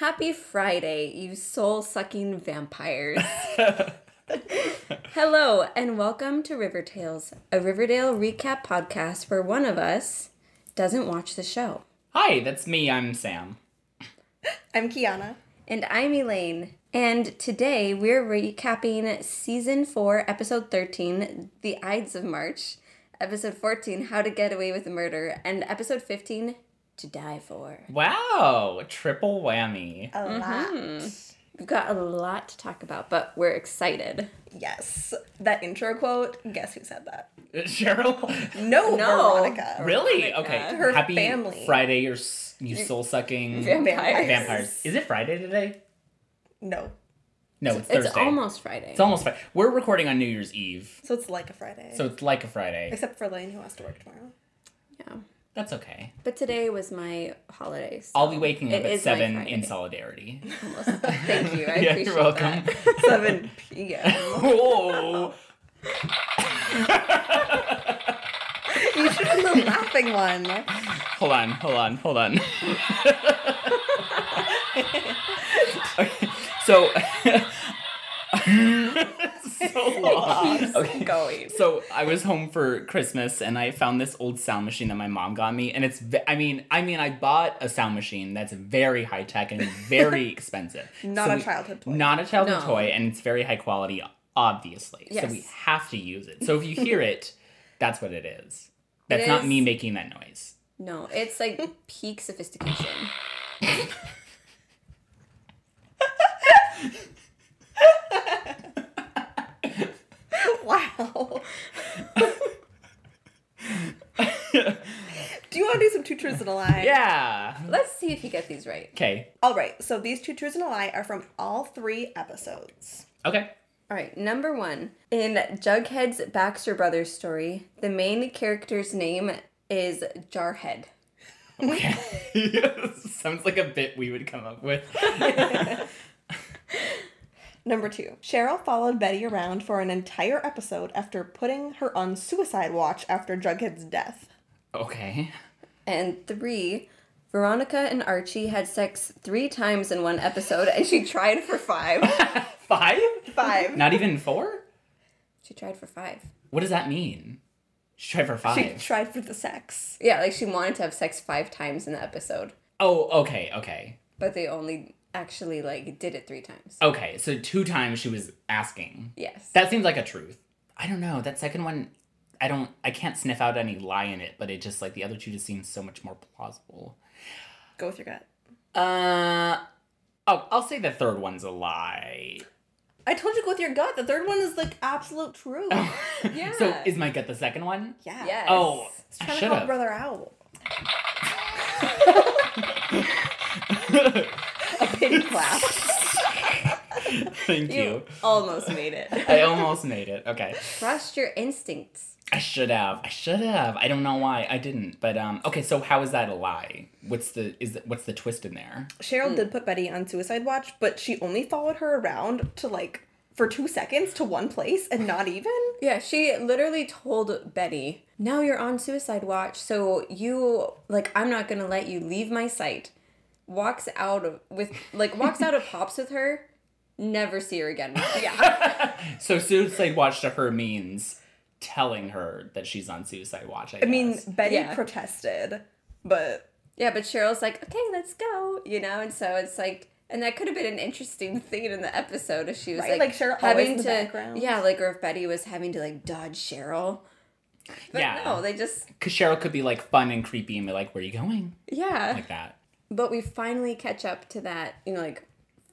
Happy Friday, you soul sucking vampires. Hello, and welcome to River Tales, a Riverdale recap podcast where one of us doesn't watch the show. Hi, that's me. I'm Sam. I'm Kiana. And I'm Elaine. And today we're recapping season 4, episode 13, The Ides of March, episode 14, How to Get Away with Murder, and episode 15, To Die For. Wow, triple whammy. A mm-hmm. lot. We've got a lot to talk about, but we're excited. Yes. That intro quote, guess who said that? Cheryl? No, No. Veronica. Really? Veronica. Okay. Her Happy family. Friday, you you soul sucking Vampires. vampires. Is it Friday today? No. No, it's It's Thursday. It's almost Friday. It's almost Friday. We're recording on New Year's Eve, So it's like a Friday. so it's like a Friday. Except for Lane who has to work tomorrow. yeah. That's okay. But today was my holiday. so I'll be waking up at seven in solidarity. Thank you. I yeah, appreciate you're welcome. that. 7 p.m. Whoa. you should have the laughing one. Hold on, hold on, hold on. okay, so so long. Okay. Going. So I was home for Christmas and I found this old sound machine that my mom got me, and it's I mean I mean I bought a sound machine that's very high tech and very expensive. Not So a we- childhood toy. Not a childhood No. toy, and it's very high quality, obviously. So we have to use it. So if you hear it, that's what it is. That's It not is- me making that noise. No, it's like peak sophistication. Wow. do you want to do some two truths and a lie? Yeah. Let's see if you get these right. Okay. All right. So these two truths and a lie are from all three episodes. Okay. All right, number one. In Jughead's Baxter Brothers story, the main character's name is Jarhead. Okay. Sounds like a bit we would come up with. Number two, Cheryl followed Betty around for an entire episode after putting her on suicide watch after Jughead's death. Okay. And three, Veronica and Archie had sex three times in one episode, and she tried for five. Five? Five. Not even four? she tried for five. What does that mean? She tried for five. She tried for the sex. Yeah, like she wanted to have sex five times in the episode, oh, okay, okay. but they only actually like did it three times. Okay, so two times she was asking. Yes. That seems like a truth. I don't know. That second one, I don't, I can't sniff out any lie in it, but it just like the other two just seem so much more plausible. Go with your gut. Uh, oh, I'll say the third one's a lie. I told you go with your gut. The third one is like absolute truth. Yeah. So is my gut the second one? Yeah. Yes. Oh, I Trying to should help brother out. A pity clap. Thank you. You almost made it. I almost made it. Okay. Trust your instincts. I should have. I should have. I don't know why I didn't. But um okay, so how is that a lie? What's the is the, what's the twist in there? Cheryl did put Betty on suicide watch, but she only followed her around to like for two seconds to one place and not even. Yeah, she literally told Betty, "Now you're on suicide watch, so you like I'm not gonna let you leave my sight." Walks out of with like walks out of pops with her. Never see her again. Yeah. So suicide watch to her means telling her that she's on suicide watch. I, I mean. Betty Yeah. protested, but Yeah, but Cheryl's like, "Okay, let's go," you know, and so it's like. And that could have been an interesting thing in the episode if she was Right, like, like Cheryl having in the to, background. yeah, like or if Betty was having to like dodge Cheryl. But Yeah. no, they just Cause Cheryl could be like fun and creepy and be like, "Where are you going?" yeah. Like that. But we finally catch up to that, you know, like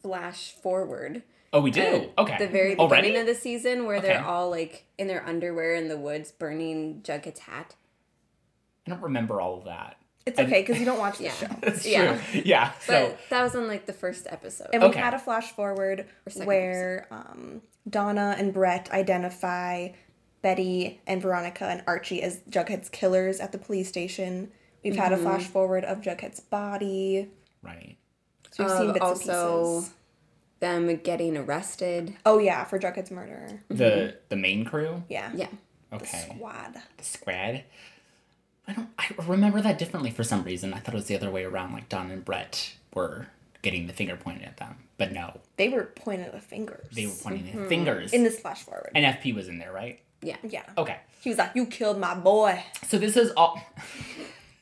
flash forward. Oh, we do. okay. The very beginning Already? of the season where they're all like in their underwear in the woods burning Jughead's hat. I don't remember all of that. it's okay because you don't watch the Yeah. show. That's Yeah. true. Yeah. But So that was on like the first episode. And we Okay. had a flash forward where um, Donna and Brett identify Betty and Veronica and Archie as Jughead's killers at the police station. We've had Mm-hmm. a flash forward of Jughead's body. right. So we've Um, seen bits also- and pieces. Them getting arrested. Oh yeah, for Jughead's murder. The the main crew. Yeah. Yeah. The Okay. squad. The squad. I don't. I remember that differently for some reason. I thought it was the other way around. Like Don and Brett were getting the finger pointed at them. But no, They were pointing the fingers. they were pointing the fingers. in this flash forward. and FP was in there, right? Yeah. yeah. Okay. He was like, "You killed my boy." So this is all.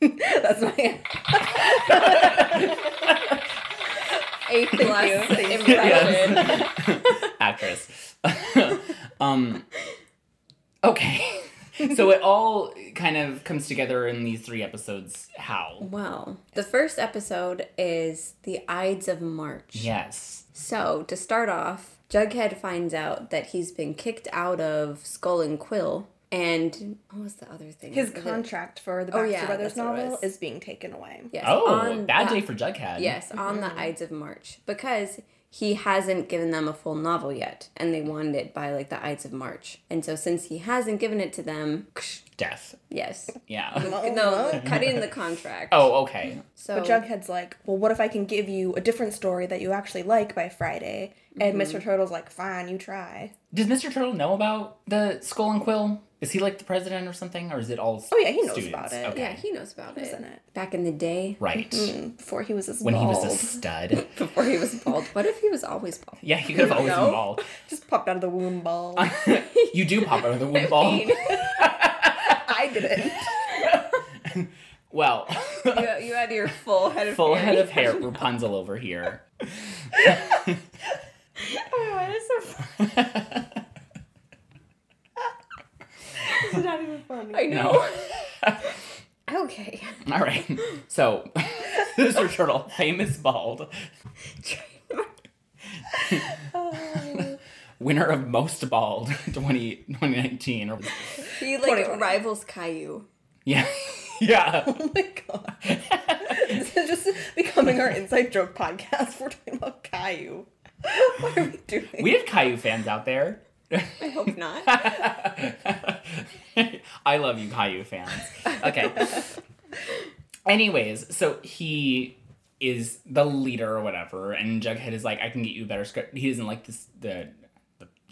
That's my. A plus impression. actress. um, okay. so it all kind of comes together in these three episodes. How? Well, the first episode is the Ides of March. Yes. So, to start off, Jughead finds out that he's been kicked out of Skull and Quill. And what was the other thing? His Was it- contract for the Oh, Baxter yeah, Brothers that's what it novel is being taken away. Yes, Oh, on bad the- day for Jughead. Yes, on the Ides of March. Because he hasn't given them a full novel yet. And they wanted it by like the Ides of March. And so, since he hasn't given it to them, Death. yes. Yeah. No, cutting the contract. Oh, okay. so But Jughead's like, well, what if I can give you a different story that you actually like by Friday? And Mm-hmm. Mr. Turtle's like, fine, you try. Does Mr. Turtle know about the Skull and Quill? Is he like the president or something, or is it all? Oh, yeah, he knows students? about it. Okay. Yeah, he knows about was it. it. Back in the day, Right. Mm, Before he was this When bald. he was a stud. before he was bald. What if he was always bald? Yeah, he could have always No. been bald. Just popped out of the womb bald. you do pop out of the womb bald. I didn't. Well, you, you had your full head of hair. full hair. head of hair, Rapunzel over here. Oh, that is so funny. It's not even funny. I know. okay. All right. So, Mr. Turtle, famous bald, winner of most bald 20, 2019. Or, He like 2020. rivals Caillou. yeah. Yeah. Oh my god. this is just becoming our inside joke podcast. We're talking about Caillou. What are we doing? We have Caillou fans out there. I hope not. I love you, Caillou fans. Okay. Anyways, so he is the leader or whatever, and Jughead is like, I can get you a better script. He doesn't like this the the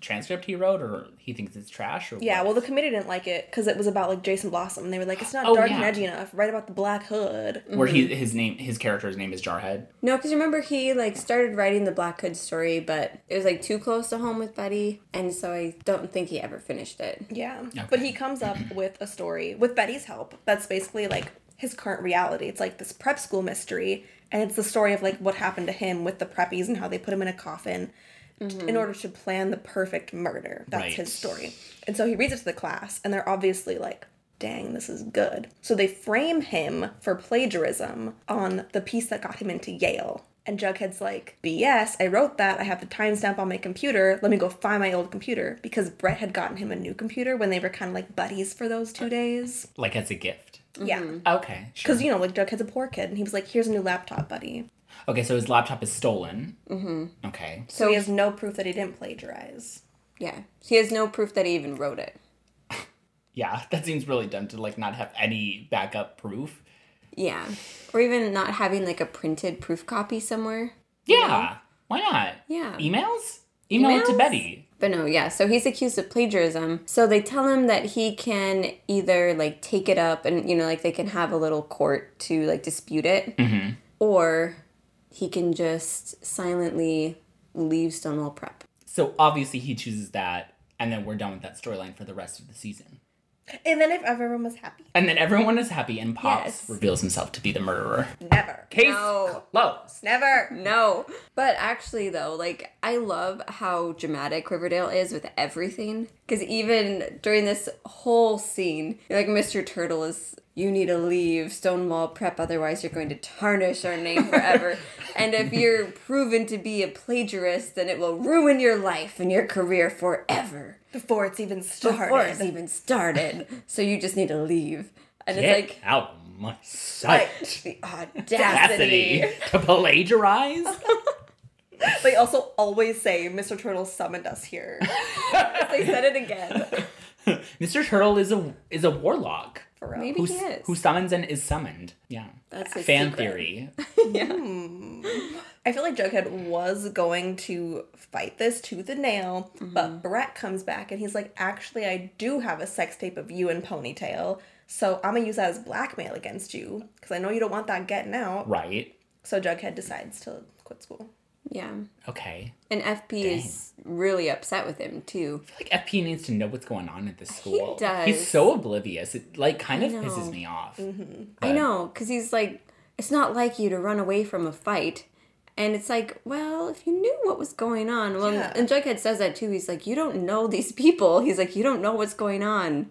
transcript he wrote, or he thinks it's trash, or yeah, what? well, the committee didn't like it because it was about like Jason Blossom, and they were like, "It's not Oh, dark yeah. and edgy enough. Write about the Black Hood." where he mm-hmm. his name his character's name is Jarhead. No, because remember he like started writing the Black Hood story, but it was like too close to home with Betty, and so I don't think he ever finished it. Yeah, Okay. but he comes up with a story with Betty's help. That's basically like his current reality. It's like this prep school mystery, and it's the story of like what happened to him with the preppies and how they put him in a coffin in order to plan the perfect murder. That's Right. his story. And so he reads it to the class, and they're obviously like, dang, this is good. So they frame him for plagiarism on the piece that got him into Yale. And Jughead's like, BS, I wrote that. I have the timestamp on my computer. Let me go find my old computer. Because Brett had gotten him a new computer when they were kind of like buddies for those two days. Like as a gift. Yeah. Mm-hmm. Okay. Sure. Because, you know, like Jughead's a poor kid. And he was like, here's a new laptop, buddy. Okay, so his laptop is stolen. Mm-hmm. Okay. So, he has no proof that he didn't plagiarize. Yeah, he has no proof that he even wrote it. Yeah, that seems really dumb to like not have any backup proof. Yeah, or even not having like a printed proof copy somewhere. Yeah. Why not? Yeah. Emails? Email it to Betty. But no, yeah. So he's accused of plagiarism. So they tell him that he can either like take it up and you know like they can have a little court to like dispute it, or he can just silently leave Stonewall Prep. So obviously he chooses that, and then we're done with that storyline for the rest of the season. And then if everyone was happy, And then everyone is happy, and Pops Yes. reveals himself to be the murderer. never. Case No. closed. Never. No. But actually, though, like, I love how dramatic Riverdale is with everything. Because even during this whole scene, like, Mr. Turtle is, you need to leave Stonewall Prep, otherwise, you're going to tarnish our name forever. and if you're proven to be a plagiarist, then it will ruin your life and your career forever. Before it's even started. Before it's even started. so you just need to leave. And Get it's like, out my sight. the Audacity audacity. to plagiarize. They also always say Mr. Turtle summoned us here. they said it again. Mr. Turtle is a is a warlock For real. Maybe who, he is. who summons and is summoned. Yeah, That's his fan secret. theory. Hmm. I feel like Jughead was going to fight this tooth and nail, but mm-hmm. Brett comes back and he's like, actually, I do have a sex tape of you and Ponytail, so I'm gonna use that as blackmail against you because I know you don't want that getting out. Right. So Jughead decides to quit school. Yeah. Okay. And FP is really upset with him too. I feel like FP needs to know what's going on at the school. He does. He's so oblivious. It like kind of pisses me off. Mm-hmm. I know, because he's like, it's not like you to run away from a fight. And it's like, well, if you knew what was going on. Well, Yeah. and Jughead says that too. He's like, you don't know these people. He's like, you don't know what's going on.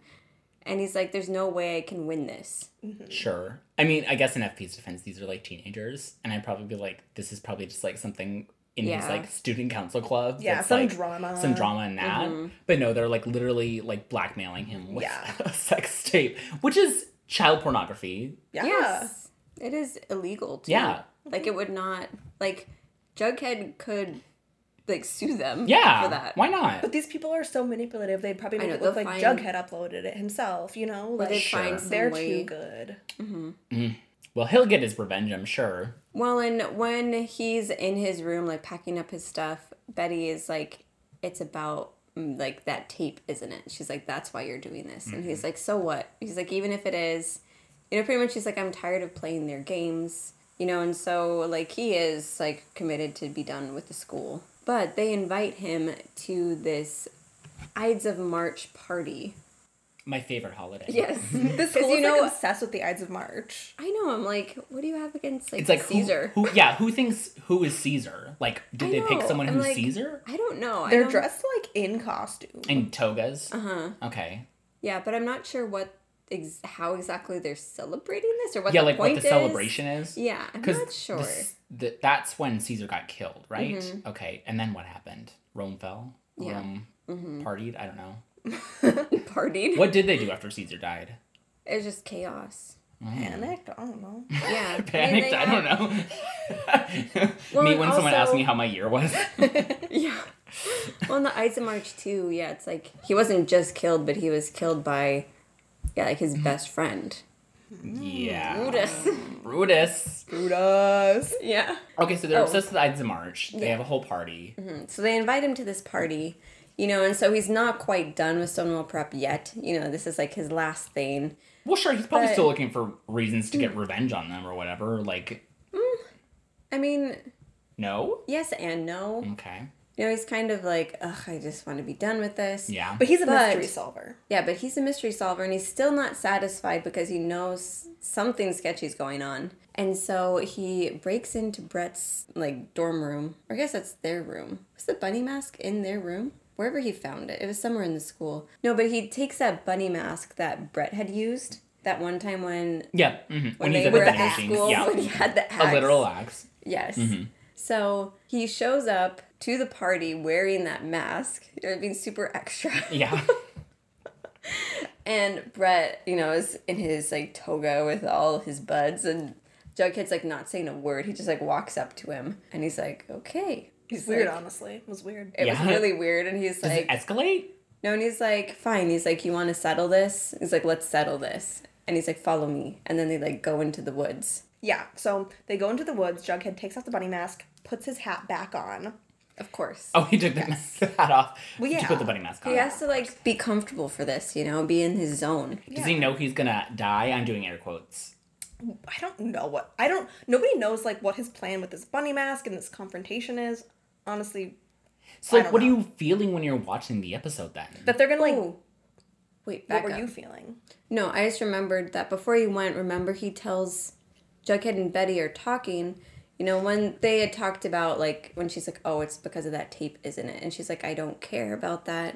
And he's like, there's no way I can win this. Mm-hmm. Sure. I mean, I guess in FP's defense, these are like teenagers, and I'd probably be like, this is probably just like something in his like student council club. Yeah, some like, drama. Some drama in that. Mm-hmm. But no, they're like literally like blackmailing him with Yeah. a sex tape, which is child pornography. Yeah. Yes. It is illegal too. Yeah. Like, it would not, like, Jughead could, like, sue them Yeah. for that. Why not? But these people are so manipulative. They'd probably make know, it look they'll like find- Jughead uploaded it himself. You know, like they'd Sure. find some they're way. too good. Mm-hmm. Mm. Well, he'll get his revenge, I'm sure. Well, and when he's in his room, like packing up his stuff, Betty is like, "It's about mm, like that tape, isn't it?" She's like, "That's why you're doing this," and he's mm-hmm. like, "So what?" He's like, "Even if it is, you know, pretty much." He's like, "I'm tired of playing their games," you know, and so like he is like committed to be done with the school, but they invite him to this Ides of March party. My favorite holiday. Yes, This 'Cause school you is know- like obsessed with the Ides of March. I know. I'm like, what do you have against like, It's like Caesar? Who, yeah, who thinks who is Caesar? Like, did I they pick someone I'm who's like- Caesar? I don't know. They're don't- dressed like in costume. In togas? Uh huh. Okay. Yeah, but I'm not sure what ex- how exactly they're celebrating this or what yeah, the like what point the is. celebration is. Yeah, I'm not sure. the, that's when Caesar got killed, right? Okay, and then what happened? Rome fell. Mm-hmm. Yeah. Mm-hmm. Partied. I don't know. Partied. What did they do after Caesar died? It was just chaos. Panicked? I don't know. Yeah. Panicked. I, don't know. Well, me when someone asked me how my year was. Yeah. Well, in the Ides of March too, yeah, it's like he wasn't just killed, but he was killed by, yeah, like Mm-hmm. his best friend. yeah. Brutus. Brutus. Brutus. yeah. Okay, so they're Oh. obsessed with Ides of March. They have a whole party. So they invite him to this party, you know, and so he's not quite done with Stonewall Prep yet. You know, this is like his last thing. Well, sure, he's probably But- still looking for reasons to Mm. get revenge on them or whatever. Like, I mean, no? yes and no. Okay. You know, he's kind of like, ugh, I just want to be done with this. Yeah. But he's a But- mystery solver. Yeah, but he's a mystery solver and he's still not satisfied because he knows something sketchy's going on. And so he breaks into Brett's like dorm room. Or I guess that's their room. Was the bunny mask in their room? Wherever he found it. It was somewhere in the school. No, but he takes that bunny mask that Brett had used that one time when yeah. hmm When, when he's they were the at the school Yeah. when he had the axe. A literal axe. Yes. Mm-hmm. So he shows up to the party wearing that mask, you know, being super extra. Yeah. And Brett, you know, is in his like toga with all his buds, and Jughead's like not saying a word. He just like walks up to him, and he's like, "Okay." He's Weird, like- honestly. It was weird. It was really weird, and he's Does like, it escalate? "No," and he's like, "Fine." He's like, "You want to settle this?" He's like, "Let's settle this." And he's like, "Follow me," and then they like go into the woods. Yeah, so they go into the woods. Jughead takes off the bunny mask, puts his hat back on. Of course. Oh, he took the hat off Well, to put the bunny mask on. He has to like be comfortable for this, you know, be in his zone. Does he know he's gonna die? I'm doing air quotes. I don't know what I don't. Nobody knows like what his plan with this bunny mask and this confrontation is. Honestly, So, I like, don't what are you feeling when you're watching the episode then? that they're gonna like. Oh. Wait, what were up. you feeling? No, I just remembered that before he went, remember he tells Jughead and Betty are talking. You know, when they had talked about like when she's like, "Oh, it's because of that tape, isn't it?" And she's like, "I don't care about that."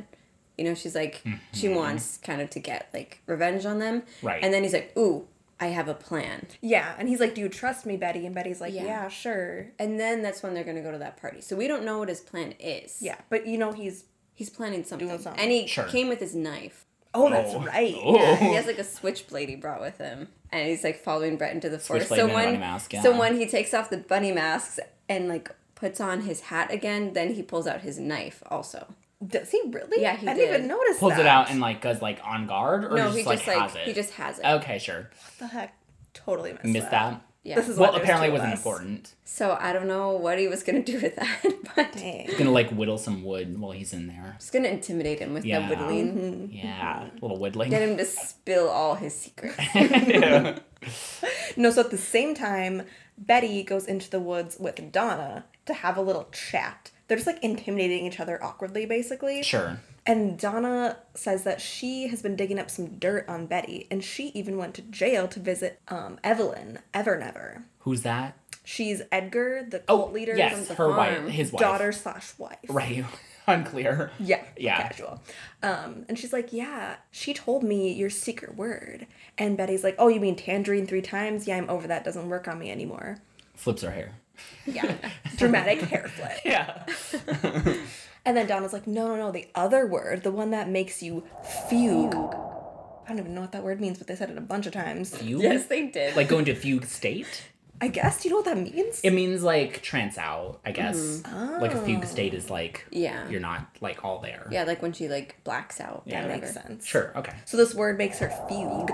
You know, she's like, she mm-hmm. wants kind of to get like revenge on them. Right. And then he's like, "Ooh, I have a plan." Yeah, and he's like, "Do you trust me, Betty?" And Betty's like, Yeah. "Yeah, sure." And then that's when they're gonna go to that party. So we don't know what his plan is. Yeah, but you know he's. He's planning something. Doing something. And he Sure. came with his knife. Oh, that's Oh. right. Oh. Yeah, he has like a switchblade he brought with him, and he's like following Brett into the forest. Switchblade So and when bunny mask, yeah. so when he takes off the bunny masks and like puts on his hat again, then he pulls out his knife also. Does he really? Yeah, he I didn't did. even notice Pulls that. it out and like goes like on guard, or no, just he like just like has it. he just has it. Okay, sure. What the heck? Totally missed, Missed that. that. Yeah. This is Well, why apparently it two of wasn't us. important. So I don't know what he was gonna do with that, but Dang. He's gonna like whittle some wood while he's in there. just gonna intimidate him with Yeah. the whittling. Mm-hmm. Yeah, little whittling. Get him to spill all his secrets. No, so at the same time, Betty goes into the woods with Donna to have a little chat. They're just like intimidating each other awkwardly, basically. Sure. And Donna says that she has been digging up some dirt on Betty, and she even went to jail to visit um, Evelyn Evernever. Who's that? She's Edgar, the Oh, cult leader, yes, the her wife, his wife. daughter slash wife. Right. Unclear. Yeah. Yeah. Casual. Um, and she's like, Yeah, she told me your secret word. And Betty's like, Oh, you mean tangerine three times? Yeah, I'm over that. Doesn't work on me anymore. Flips her hair. Yeah. Dramatic hair flip. Yeah. And then Donna's like, No, no, no, the other word, the one that makes you fugue. I don't even know what that word means, but they said it a bunch of times. Fugue? yes, they did. Like go into fugue state? I guess. Do you know what that means? It means like trance out, I guess. Mm-hmm. Like a fugue state is like Yeah. you're not like all there. yeah, like when she like blacks out. Yeah. that makes sense. Sure, okay. So this word makes her fugue.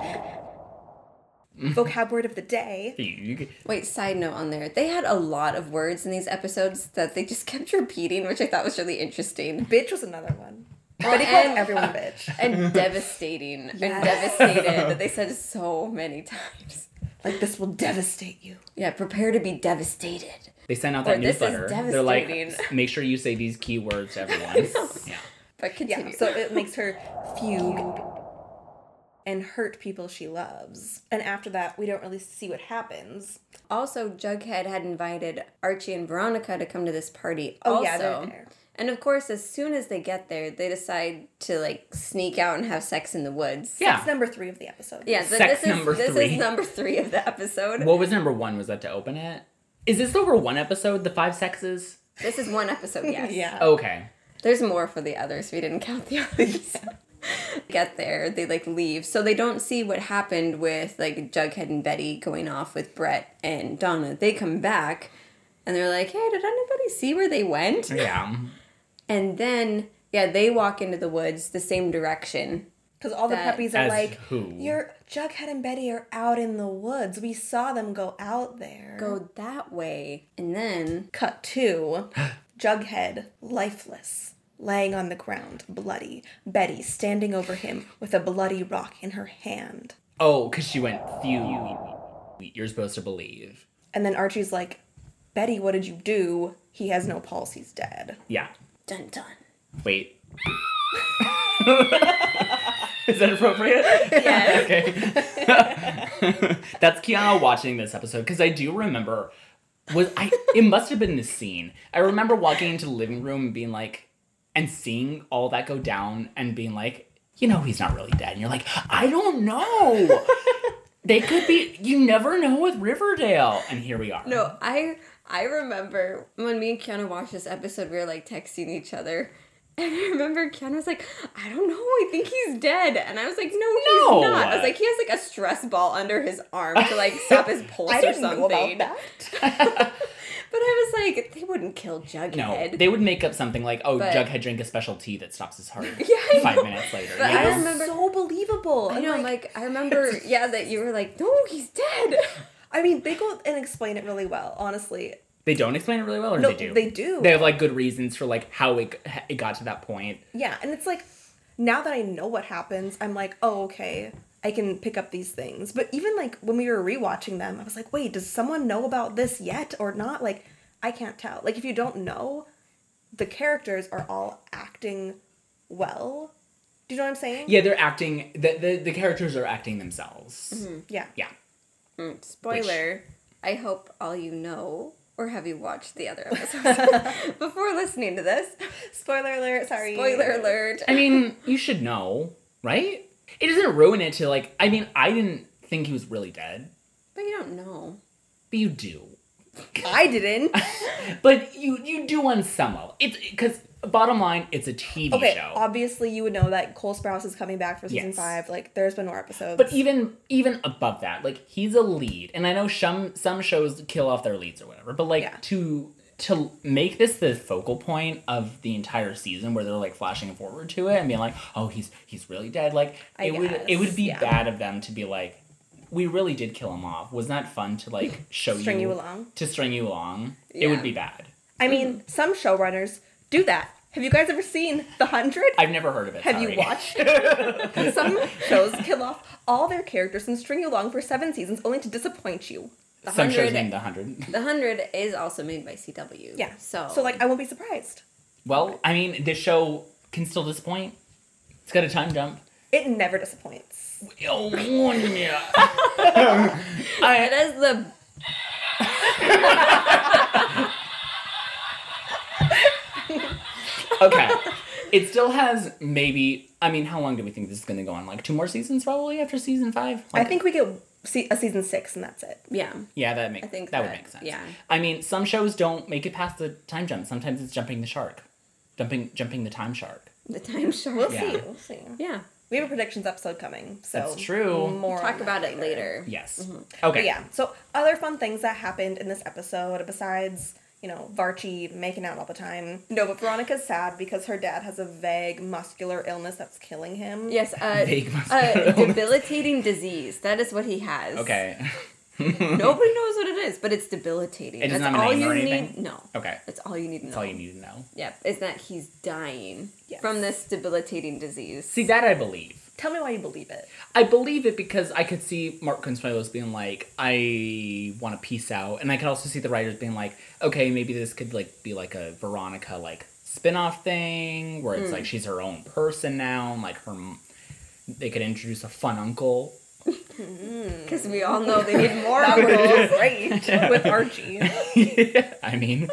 Vocab word of the day. Fugue. Wait, side note on there. They had a lot of words in these episodes that they just kept repeating, which I thought was really interesting. Bitch was another one. Oh, Betty called everyone a bitch. And devastating. Yes. And devastated. that They said so many times. Like this will devastate you. Yeah, prepare to be devastated. They sent out Or that this is newsletter. They're like, make sure you say these keywords to everyone. yeah. But continue. Yeah, so it makes her fugue and hurt people she loves. And after that, we don't really see what happens. Also, Jughead had invited Archie and Veronica to come to this party. Oh, also. yeah, they're there. And of course, as soon as they get there, they decide to like sneak out and have sex in the woods. Yeah. It's number three of the episode. Yeah, but Sex this is number this three. is number three of the episode. What was number one? Was that to open it? Is this over one episode, the five sexes? This is one episode, yes. yeah. Okay. There's more for the others. We didn't count the others. Get there, they like leave, so they don't see what happened with like Jughead and Betty going off with Brett and Donna. They come back, and they're like, "Hey, did anybody see where they went?" Yeah. And then yeah, they walk into the woods the same direction. Because all the That- puppies are like, who? Your Jughead and Betty are out in the woods. We saw them go out there. Go that way, and then Cut to Jughead, lifeless, laying on the ground, bloody. Betty standing over him with a bloody rock in her hand. Oh, because she went fugue. You're supposed to believe. And then Archie's like, Betty, what did you do? He has no pulse. He's dead. Yeah. dun dun. Wait. Is that appropriate? Yes. Okay. That's Kiana watching this episode because I do remember was I it must have been this scene. I remember walking into the living room and being like and seeing all that go down and being like, you know he's not really dead. And you're like, I don't know. they could be you never know with Riverdale. And here we are. No, I I remember when me and Kiana watched this episode, we were like texting each other. And I remember Kiana was like, I don't know, I think he's dead. And I was like, no, he's No. not. I was like, he has like a stress ball under his arm to like stop his pulse or something. know about that. But I was like, they wouldn't kill Jughead. No, they would make up something like, "Oh, But- Jughead drank a special tea that stops his heart." Yeah, five know. minutes later. But you I remember- so believable. I And, know, like, like, I remember, yeah, that you were like, no, he's dead. I mean, they go and explain it really well, honestly. They don't explain it really well, or No, they do. they do. They have like good reasons for like how it it got to that point. Yeah, and it's like now that I know what happens, I'm like, oh, okay, I can pick up these things. But even like when we were rewatching them, I was like, wait, does someone know about this yet or not? Like, I can't tell. Like, if you don't know, the characters are all acting well. Do you know what I'm saying? Yeah, they're acting. The the, the characters are acting themselves. Mm-hmm. Yeah. Yeah. Mm, Spoiler, I hope all you know, or have you watched the other episodes before listening to this? Spoiler alert. Sorry. Spoiler alert. I mean, you should know, right? It doesn't ruin it to like. I mean, I didn't think he was really dead, But you don't know. but you do. I didn't. But you you do on some level. It's because bottom line, it's a TV Okay, show. obviously you would know that Cole Sprouse is coming back for season Yes. five. Like, there's been more episodes. But even even above that, like he's a lead, and I know some some shows kill off their leads or whatever. But like Yeah. to to make this the focal point of the entire season, where they're like flashing forward to it and being like, "Oh, he's he's really dead," like I it would it would be yeah. bad of them to be like, we really did kill him off, wasn't that fun to like show String you you along? To string you along, it would be bad. I mean, some showrunners do that. Have you guys ever seen The Hundred? I've never heard of it. Have sorry. you watched? some shows kill off all their characters and string you along for seven seasons only to disappoint you. Some shows named the hundred. The Hundred is also made by CW. Yeah. So So like I won't be surprised. Well, I mean, this show can still disappoint. It's got a time jump. It never disappoints. Oh, yeah. I, has the okay. It still has maybe. I mean, how long do we think this is going to go on? Like two more seasons, probably after season five. I think we get se- a season six and that's it. yeah. Yeah, that makes. I think that, would make sense. yeah. I mean, some shows don't make it past the time jump. Sometimes it's jumping the shark, jumping jumping the time shark. The time shark. We'll Yeah. see. We'll see. Yeah. We have a predictions episode coming, so That's true. More we'll Talk about that it later. Yes. Mm-hmm. Okay. But yeah, so other fun things that happened in this episode besides, you know, Varchi making out all the time. No, but Veronica's sad because her dad has a vague muscular illness that's killing him. Yes. Uh, Vague a muscular illness. debilitating disease. That is what he has. Okay. Nobody knows what it is, but it's debilitating. It doesn't That's all you or need. anything? No. Okay. That's all you need to know. That's all you need to know. Yep. Is that he's dying Yes. from this debilitating disease. See that I believe. Tell me why you believe it. I believe it because I could see Mark Consuelos being like, I want to peace out, and I could also see the writers being like, okay, maybe this could like be like a Veronica like spin-off thing where it's like hmm. she's her own person now, and like her, they could introduce a fun uncle. Hmm. Because we all know they need more That would uncles. be great with Archie. I mean,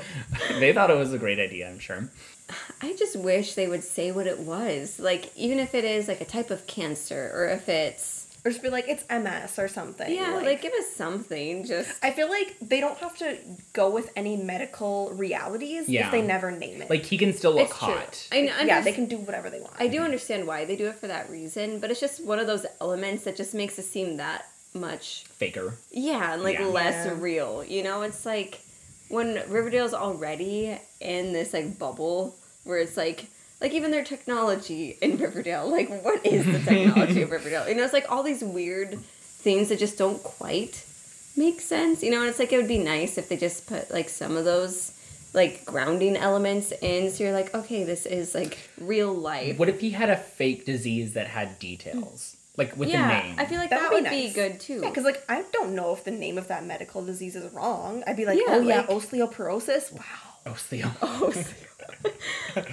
they thought it was a great idea. I'm sure. I just wish they would say what it was. Like, even if it is like a type of cancer or if it's. Or just be like, it's MS or something. Yeah, like, give us something. Just. I feel like they don't have to go with any medical realities Yeah. if they never name it. Like he can still look It's true. hot. I, know, yeah, they can do whatever they want. I do understand why they do it for that reason, but it's just one of those elements that just makes it seem that much Faker. Yeah, and like Yeah. less Yeah. real. You know, it's like when Riverdale's already in this like bubble where it's like like even their technology in Riverdale, like what is the technology of Riverdale? You know, it's like all these weird things that just don't quite make sense. You know, and it's like it would be nice if they just put like some of those like grounding elements in so you're like, okay, this is like real life. What if he had a fake disease that had details, like with yeah, a name? I feel like That that, would would be be, good too. Yeah, because like I don't know if the name of that medical disease is wrong. I'd be like, Yeah, oh yeah, osteoporosis. Wow. oh, Theo.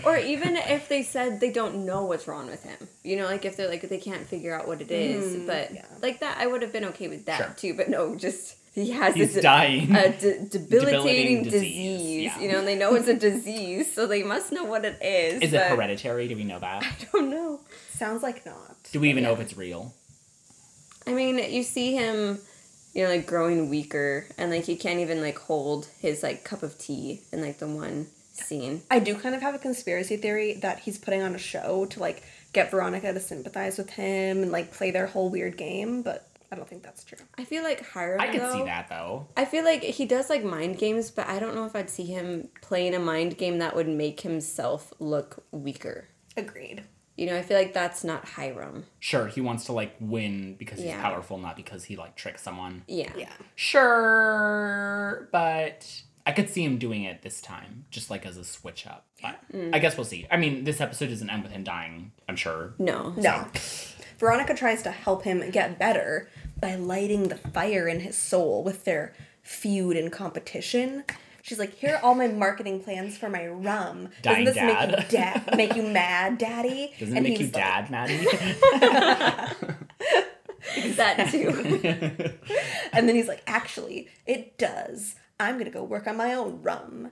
Or even if they said they don't know what's wrong with him, you know, like if they're like they can't figure out what it is, mm, but yeah. like that, I would have been okay with that Sure. too. But no, just he has He's this uh, dying. a de- debilitating, Debilitating disease, disease, yeah. you know, and they know it's a disease, so they must know what it is. Is it hereditary? Do we know that? I don't know. Sounds like not. Do we even know if it's real? I mean, you see him, you know, like growing weaker, and like he can't even like hold his like cup of tea in like the one scene. I do kind of have a conspiracy theory that he's putting on a show to like get Veronica to sympathize with him and like play their whole weird game, but I don't think that's true. I feel like Hiram. I could see that though. I feel like he does like mind games, but I don't know if I'd see him playing a mind game that would make himself look weaker. Agreed. You know, I feel like that's not Hiram. Sure, he wants to like win because he's Yeah. powerful, not because he like tricks someone. Yeah. Yeah. Sure, but I could see him doing it this time, just like as a switch up. But Mm. I guess we'll see. I mean, this episode doesn't end with him dying. I'm sure. No. No. Veronica tries to help him get better by lighting the fire in his soul with their feud and competition. She's like, "Here are all my marketing plans for my rum. Dying Doesn't this make you da- make you mad, Daddy?" Doesn't it make you he's like- dad, Maddie? that too. And then he's like, "Actually, it does. I'm gonna go work on my own rum.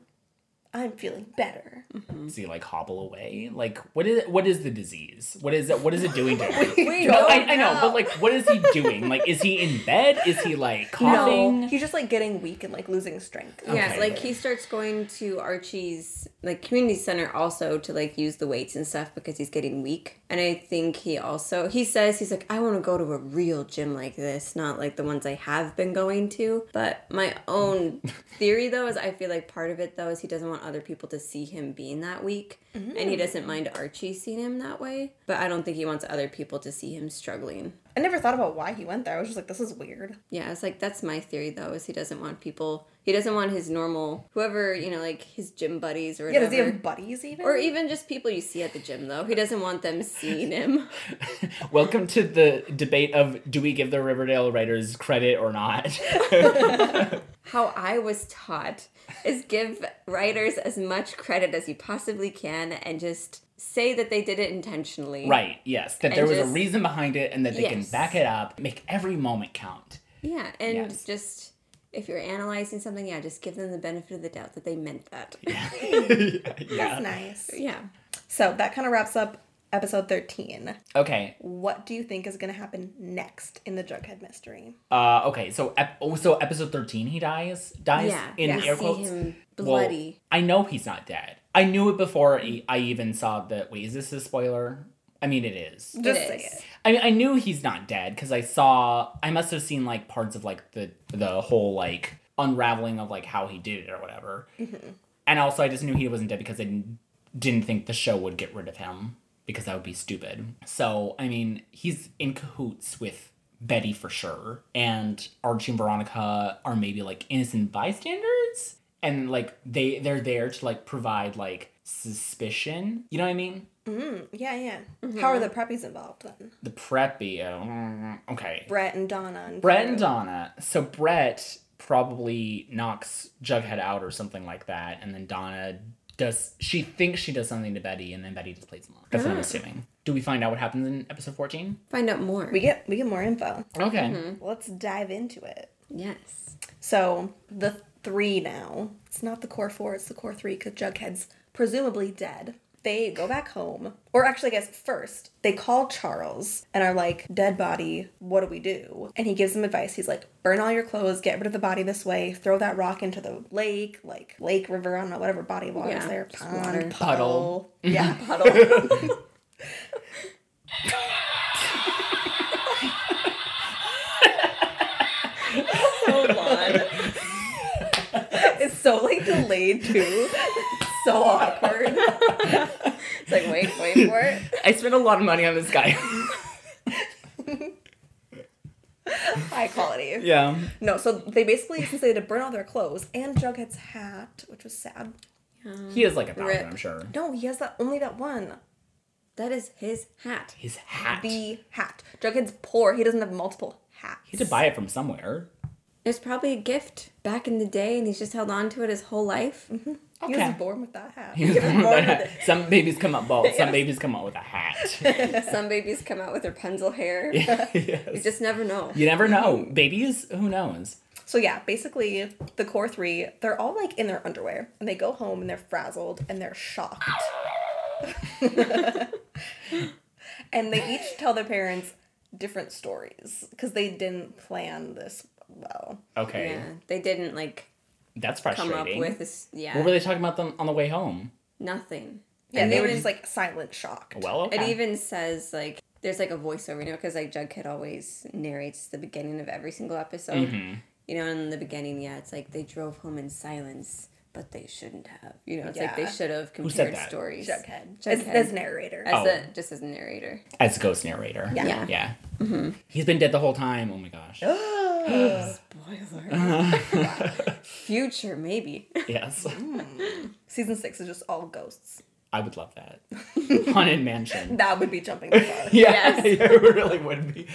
I'm feeling better." Mm-hmm. Does he like hobble away? Like, what is what is the disease? What is it? What is it doing to him? we No, I, I know, but like, what is he doing? Like, is he in bed? Is he like coughing? No, he's just like getting weak and like losing strength. Yeah, Okay. like he starts going to Archie's like community center also to like use the weights and stuff because he's getting weak. And I think he also he says he's like I want to go to a real gym like this, not like the ones I have been going to. But my own theory though is I feel like part of it though is he doesn't want other people to see him being that weak and he mm. doesn't mind Archie seeing him that way. But I don't think he wants other people to see him struggling. I never thought about why he went there. I was just like, this is weird. Yeah, it's like that's my theory though, is he doesn't want people he doesn't want his normal whoever, you know, like his gym buddies or Yeah, does he have buddies even? or even just people you see at the gym though. He doesn't want them seeing him. Welcome to the debate of do we give the Riverdale writers credit or not? How I was taught is give writers as much credit as you possibly can and just say that they did it intentionally. right, yes. That there And was a reason behind it and that they can back it up, make every moment count. Yeah, and Yes. just if you're analyzing something, yeah, just give them the benefit of the doubt that they meant that. Yeah, that's nice. Yeah. So that kind of wraps up episode 13. Okay. What do you think is going to happen next in the Jughead mystery? Uh okay, so ep- oh, so episode 13 he dies dies Yeah. in yeah. air See quotes. him Well, bloody. I know he's not dead. I knew it before I I even saw the wait, is this a spoiler? I mean it is. Just It say is. it. I mean, I knew he's not dead because I saw. I must have seen like parts of like the the whole like unraveling of like how he did it or whatever. And also, I just knew he wasn't dead because I didn't, didn't think the show would get rid of him because that would be stupid. So I mean, he's in cahoots with Betty for sure, and Archie and Veronica are maybe like innocent bystanders, and like they they're there to like provide like suspicion. You know what I mean? Mm, yeah, yeah. How are the preppies involved then? The preppy. uh, okay. Brett and Donna and Brett and Donna. So Brett probably knocks Jughead out or something like that, and then Donna does. She thinks she does something to Betty, and then Betty just plays along. That's what I'm ah. assuming. Do we find out what happens in episode 14? Find out more. We get we get more info. Okay. Mm-hmm. Let's dive into it. yes. So the three now. It's not the core four. It's the core three because Jughead's presumably dead. They go back home, or actually, I guess first they call Charles and are like, "Dead body. What do we do?" And he gives them advice. He's like, "Burn all your clothes. Get rid of the body this way. Throw that rock into the lake, like lake, river. I don't know, whatever body of water is there. Pond, puddle. Puddle. Yeah, Puddle. Hold on. it's so like delayed too. So awkward. It's like wait, wait for it. I spent a lot of money on this guy. High quality. yeah. No, so they basically since they had to burn all their clothes and Jughead's hat, which was sad. He has like a thousand, Rip. I'm sure. No, he has that only that one. That is his hat. His hat. The hat. Jughead's poor. He doesn't have multiple hats. he had to buy it from somewhere. It was probably a gift back in the day, and he's just held on to it his whole life. Mm-hmm. He Okay. was born with that hat. He was born with born a hat. Some babies come out bald. Some babies come out with a hat. Some babies come out with Rapunzel hair. You just never know. You never know. Mm-hmm. Babies, who knows? So yeah, basically the core three, they're all like in their underwear and they go home and they're frazzled and they're shocked. and they each tell their parents different stories because they didn't plan this well. Okay. Yeah, they didn't like That's come frustrating. up with this. Yeah, What were they talking about them on the way home? nothing. Yeah, And they were just like silent shocked. Well, okay. It even says like there's like a voiceover, you know, because like Jughead always narrates the beginning of every single episode. Mm-hmm. You know, in the beginning, yeah, it's like they drove home in silence, but they shouldn't have. You know, it's like they should have said compared that? stories. Jughead. Jughead. As, as narrator. As Oh. the just as narrator. As ghost narrator. Yeah. Yeah. Yeah. Mm-hmm. He's been dead the whole time. Oh my gosh. Spoiler. Future, maybe. yes. Hmm. Season six is just all ghosts. I would love that. Haunted mansion. That would be jumping the shark. Yeah, it really would be.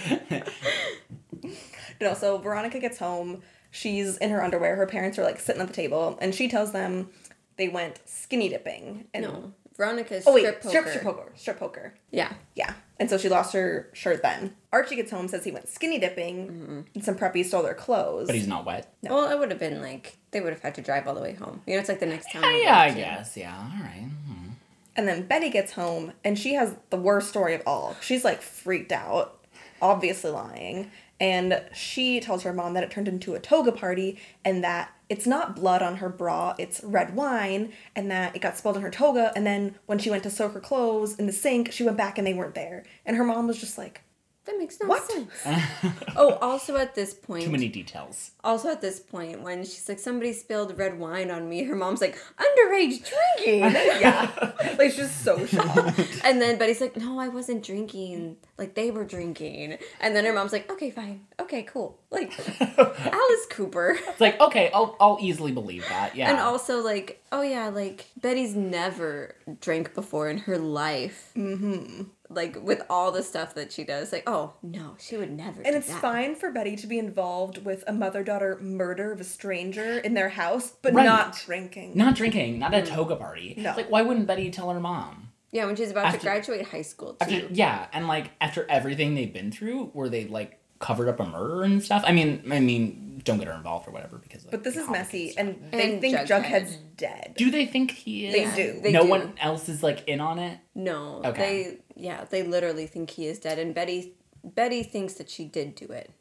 No, so Veronica gets home. She's in her underwear. Her parents are like sitting at the table, and she tells them they went skinny dipping. And No, Veronica's oh wait, strip poker. strip strip poker, strip poker. Yeah. Yeah, and so she lost her shirt. Then Archie gets home, says he went skinny dipping, Mm-hmm. and some preppies stole their clothes. But he's not wet. No. Well, it would have been like they would have had to drive all the way home. You know, it's like the next town. Yeah, yeah, I guess. Yeah, all right. Hmm. And then Betty gets home, and she has the worst story of all. She's like freaked out, obviously lying. And she tells her mom that it turned into a toga party and that it's not blood on her bra, it's red wine, and that it got spilled on her toga. And then when she went to soak her clothes in the sink, she went back and they weren't there. And her mom was just like, That makes no What? sense. oh, also at this point, Too many details. also at this point, when she's like, somebody spilled red wine on me, her mom's like, underage drinking. yeah. Like, she's so shocked. and then Betty's like, no, I wasn't drinking. Like, they were drinking. And then her mom's like, okay, fine. Okay, cool. Like, Alice Cooper. It's like, okay, I'll I'll easily believe that. Yeah. And also, like, oh yeah, like, Betty's never drank before in her life. Mm-hmm. Like, with all the stuff that she does. Like, oh, no, she would never And do it's that. fine for Betty to be involved with a mother daughter murder of a stranger in their house, but Right. not drinking. not drinking, not a mm. toga party. No. Like, why wouldn't Betty tell her mom? Yeah, when she's about After- to graduate high school, too. After, yeah, and like after everything they've been through, where they like covered up a murder and stuff. I mean, I mean, don't get her involved or whatever because. Like, But this is messy, stuff. and they And think Jughead. Jughead's dead. do they think he is? They do. They no do. one else is like in on it. No, Okay. They yeah, they literally think he is dead, and Betty Betty thinks that she did do it,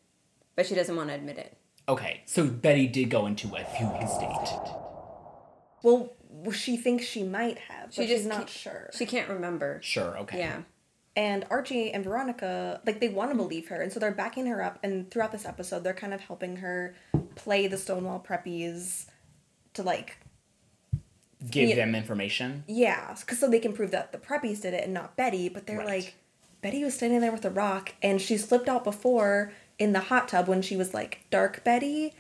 but she doesn't want to admit it. Okay, so Betty did go into a fugue state. Well, she thinks she might have, but She she's just not can't- sure. She can't remember. Sure. Okay. Yeah, and Archie and Veronica, like they want to believe her, and so they're backing her up. And throughout this episode, they're kind of helping her play the Stonewall Preppies to like, Give Yeah. them information. yeah, because so they can prove that the Preppies did it and not Betty. But they're Right. like, Betty was standing there with a rock, and she slipped out before in the hot tub when she was like dark Betty.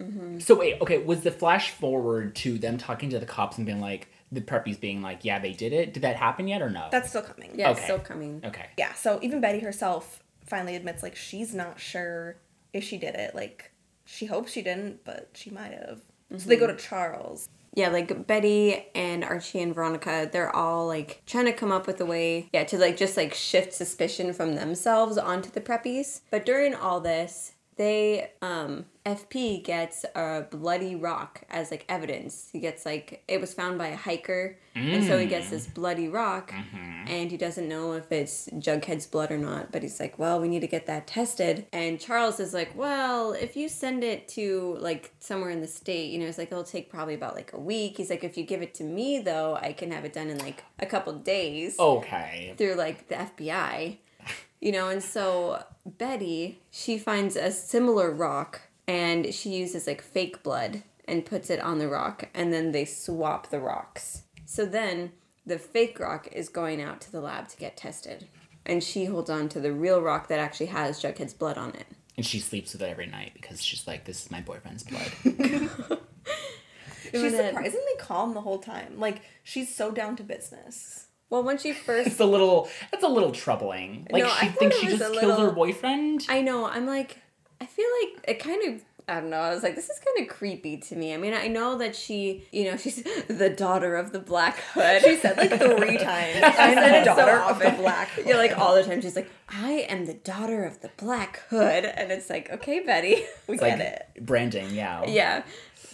Mm-hmm. So wait, okay, was the flash forward to them talking to the cops and being like the preppies being like, yeah, they did it? Did that happen yet or no? That's still coming. yeah, it's Okay. still coming. okay. Yeah, so even Betty herself finally admits like she's not sure if she did it. Like she hopes she didn't, but she might have. So they go mm-hmm. to Charles. Yeah, like Betty and Archie and Veronica, they're all like trying to come up with a way, yeah, to like just like shift suspicion from themselves onto the preppies. But during all this, they um FP gets a bloody rock as like evidence. He gets like it was found by a hiker, and so he mm. gets this bloody rock, mm-hmm. and he doesn't know if it's Jughead's blood or not. But he's like, well, we need to get that tested. And Charles is like, well, if you send it to like somewhere in the state, you know, it's like it'll take probably about like a week. He's like, if you give it to me though, I can have it done in like a couple days Okay. through like the FBI, you know, and so Betty, she finds a similar rock and she uses like fake blood and puts it on the rock and then they swap the rocks. So then the fake rock is going out to the lab to get tested. And she holds on to the real rock that actually has Jughead's blood on it. And she sleeps with it every night because she's like, this is my boyfriend's blood. She's Even then- surprisingly calm the whole time. Like she's so down to business. Well, when she first it's a little, it's a little troubling. Like No, she thinks she just a killed her boyfriend. I know. I'm like, I feel like it kind of. I don't know. I was like, this is kind of creepy to me. I mean, I know that she, you know, she's the daughter of the Black Hood. She said like three times. I'm said the it so daughter of the often. black. Yeah, like all the time. She's like, I am the daughter of the Black Hood, and it's like, okay, Betty, we It's get like it. branding, yeah. Yeah.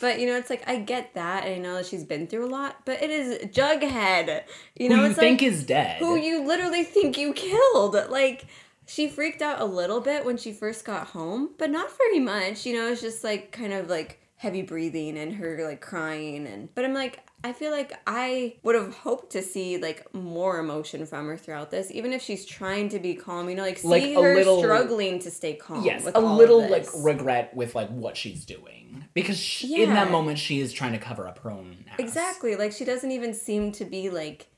But you know, it's like I get that, and I know that she's been through a lot. But it is Jughead. You know, Who you it's think like, is dead? who you literally think you killed. Like she freaked out a little bit when she first got home, but not very much. You know, it's just like kind of like heavy breathing and her like crying and but I'm like I feel like I would have hoped to see like more emotion from her throughout this, even if she's trying to be calm. You know, like see Like a her little- struggling to stay calm. yes, with a little like regret with like what she's doing because she, in that moment she is trying to cover up her own. Ass. Exactly. Like she doesn't even seem to be like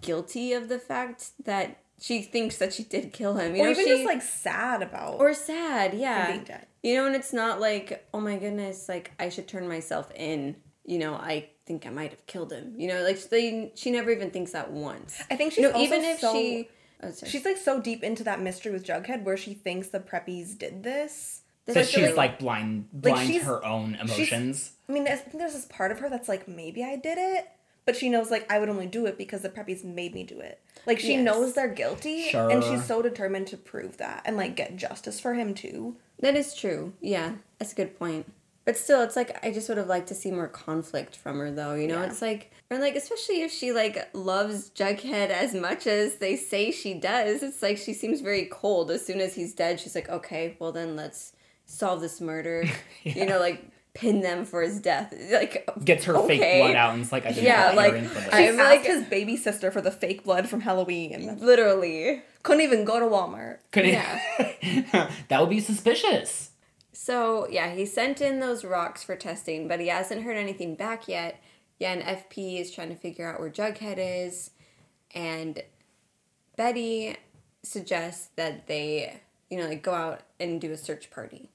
guilty of the fact that she thinks that she did kill him. You Or know, even she, just like sad about or sad, yeah. being dead. You know, and it's not like, oh my goodness, like I should turn myself in. You know, I think I might have killed him. You know, like they, she never even thinks that once. I think she's no, also even if so- she, oh. She's like so deep into that mystery with Jughead where she thinks the preppies did this. That That I feel she's like- like blind, blind she's- her own emotions. I mean, I think there's this part of her that's like, maybe I did it, but she knows like I would only do it because the preppies made me do it. Like she Yes. knows they're guilty, Sure. and she's so determined to prove that and like get justice for him too. that is true. Yeah, that's a good point. But still, it's like I just would have liked to see more conflict from her, though. You know, Yeah. it's like, and like especially if she like loves Jughead as much as they say she does. It's like she seems very cold. As soon as he's dead, she's like, okay, well then let's solve this murder. You know, like pin them for his death. Like Gets her fake blood out and it's like, I didn't Yeah, let her like, in for this. She I'm like- his baby sister for the fake blood from Halloween. literally. Couldn't even go to Walmart. Couldn't Yeah. that would be suspicious. So yeah, he sent in those rocks for testing, but he hasn't heard anything back yet. Yeah, and FP is trying to figure out where Jughead is, and Betty suggests that they, you know, like go out and do a search party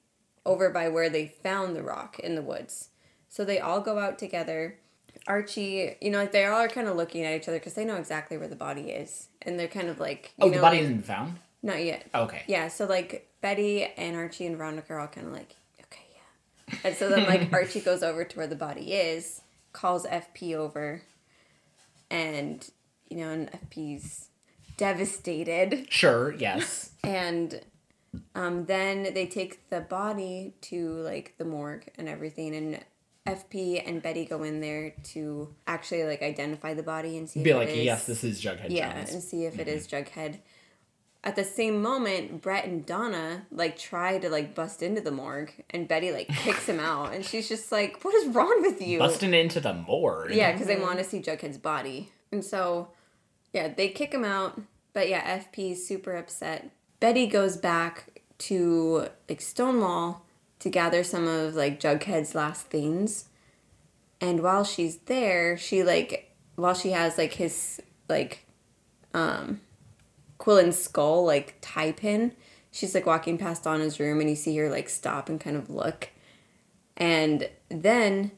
over by where they found the rock in the woods. So they all go out together. Archie, you know, like they all are kind of looking at each other because they know exactly where the body is, and they're kind of like, you Oh, know, the body like- isn't found. not yet. Okay. Yeah, so like Betty and Archie and Veronica are all kind of like, okay, yeah. And so then like Archie goes over to where the body is, calls FP over, and you know, and FP's devastated. Sure. Yes. And um, then they take the body to like the morgue and everything, and FP and Betty go in there to actually like identify the body and see Be if like, it is- yes, this is Jughead yeah, Jones. and see if it is Jughead. At the same moment, Brett and Donna like try to like bust into the morgue, and Betty like kicks him out, and she's just like, "What is wrong with you?" Busting into the morgue. Yeah, because they want to see Jughead's body, and so yeah, they kick him out. But yeah, FP is super upset. Betty goes back to like Stonewall to gather some of like Jughead's last things, and while she's there, she like while she has like his like um Quill and Skull like tie pin, she's like walking past Donna's room, and you see her like stop and kind of look, and then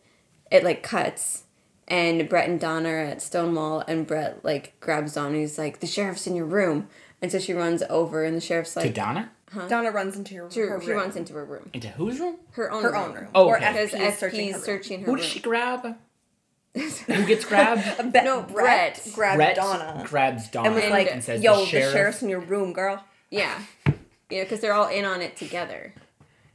it like cuts and Brett and Donna are at Stonewall and Brett like grabs Donna and he's like, The sheriff's in your room and so she runs over and the sheriff's To like Donna? Donna runs into her, she, her she room. runs into her room. Into whose room? Her own her room. own room. Oh, or okay. Because FP is searching her FP's room. searching her Who room. does she grab? Who gets grabbed? Be- No, Brett, Brett. grabbed Brett Donna grabs Donna and was like, and says, "Yo, the the sheriff. sheriff's in your room, girl." Yeah. You know, because they're all in on it together.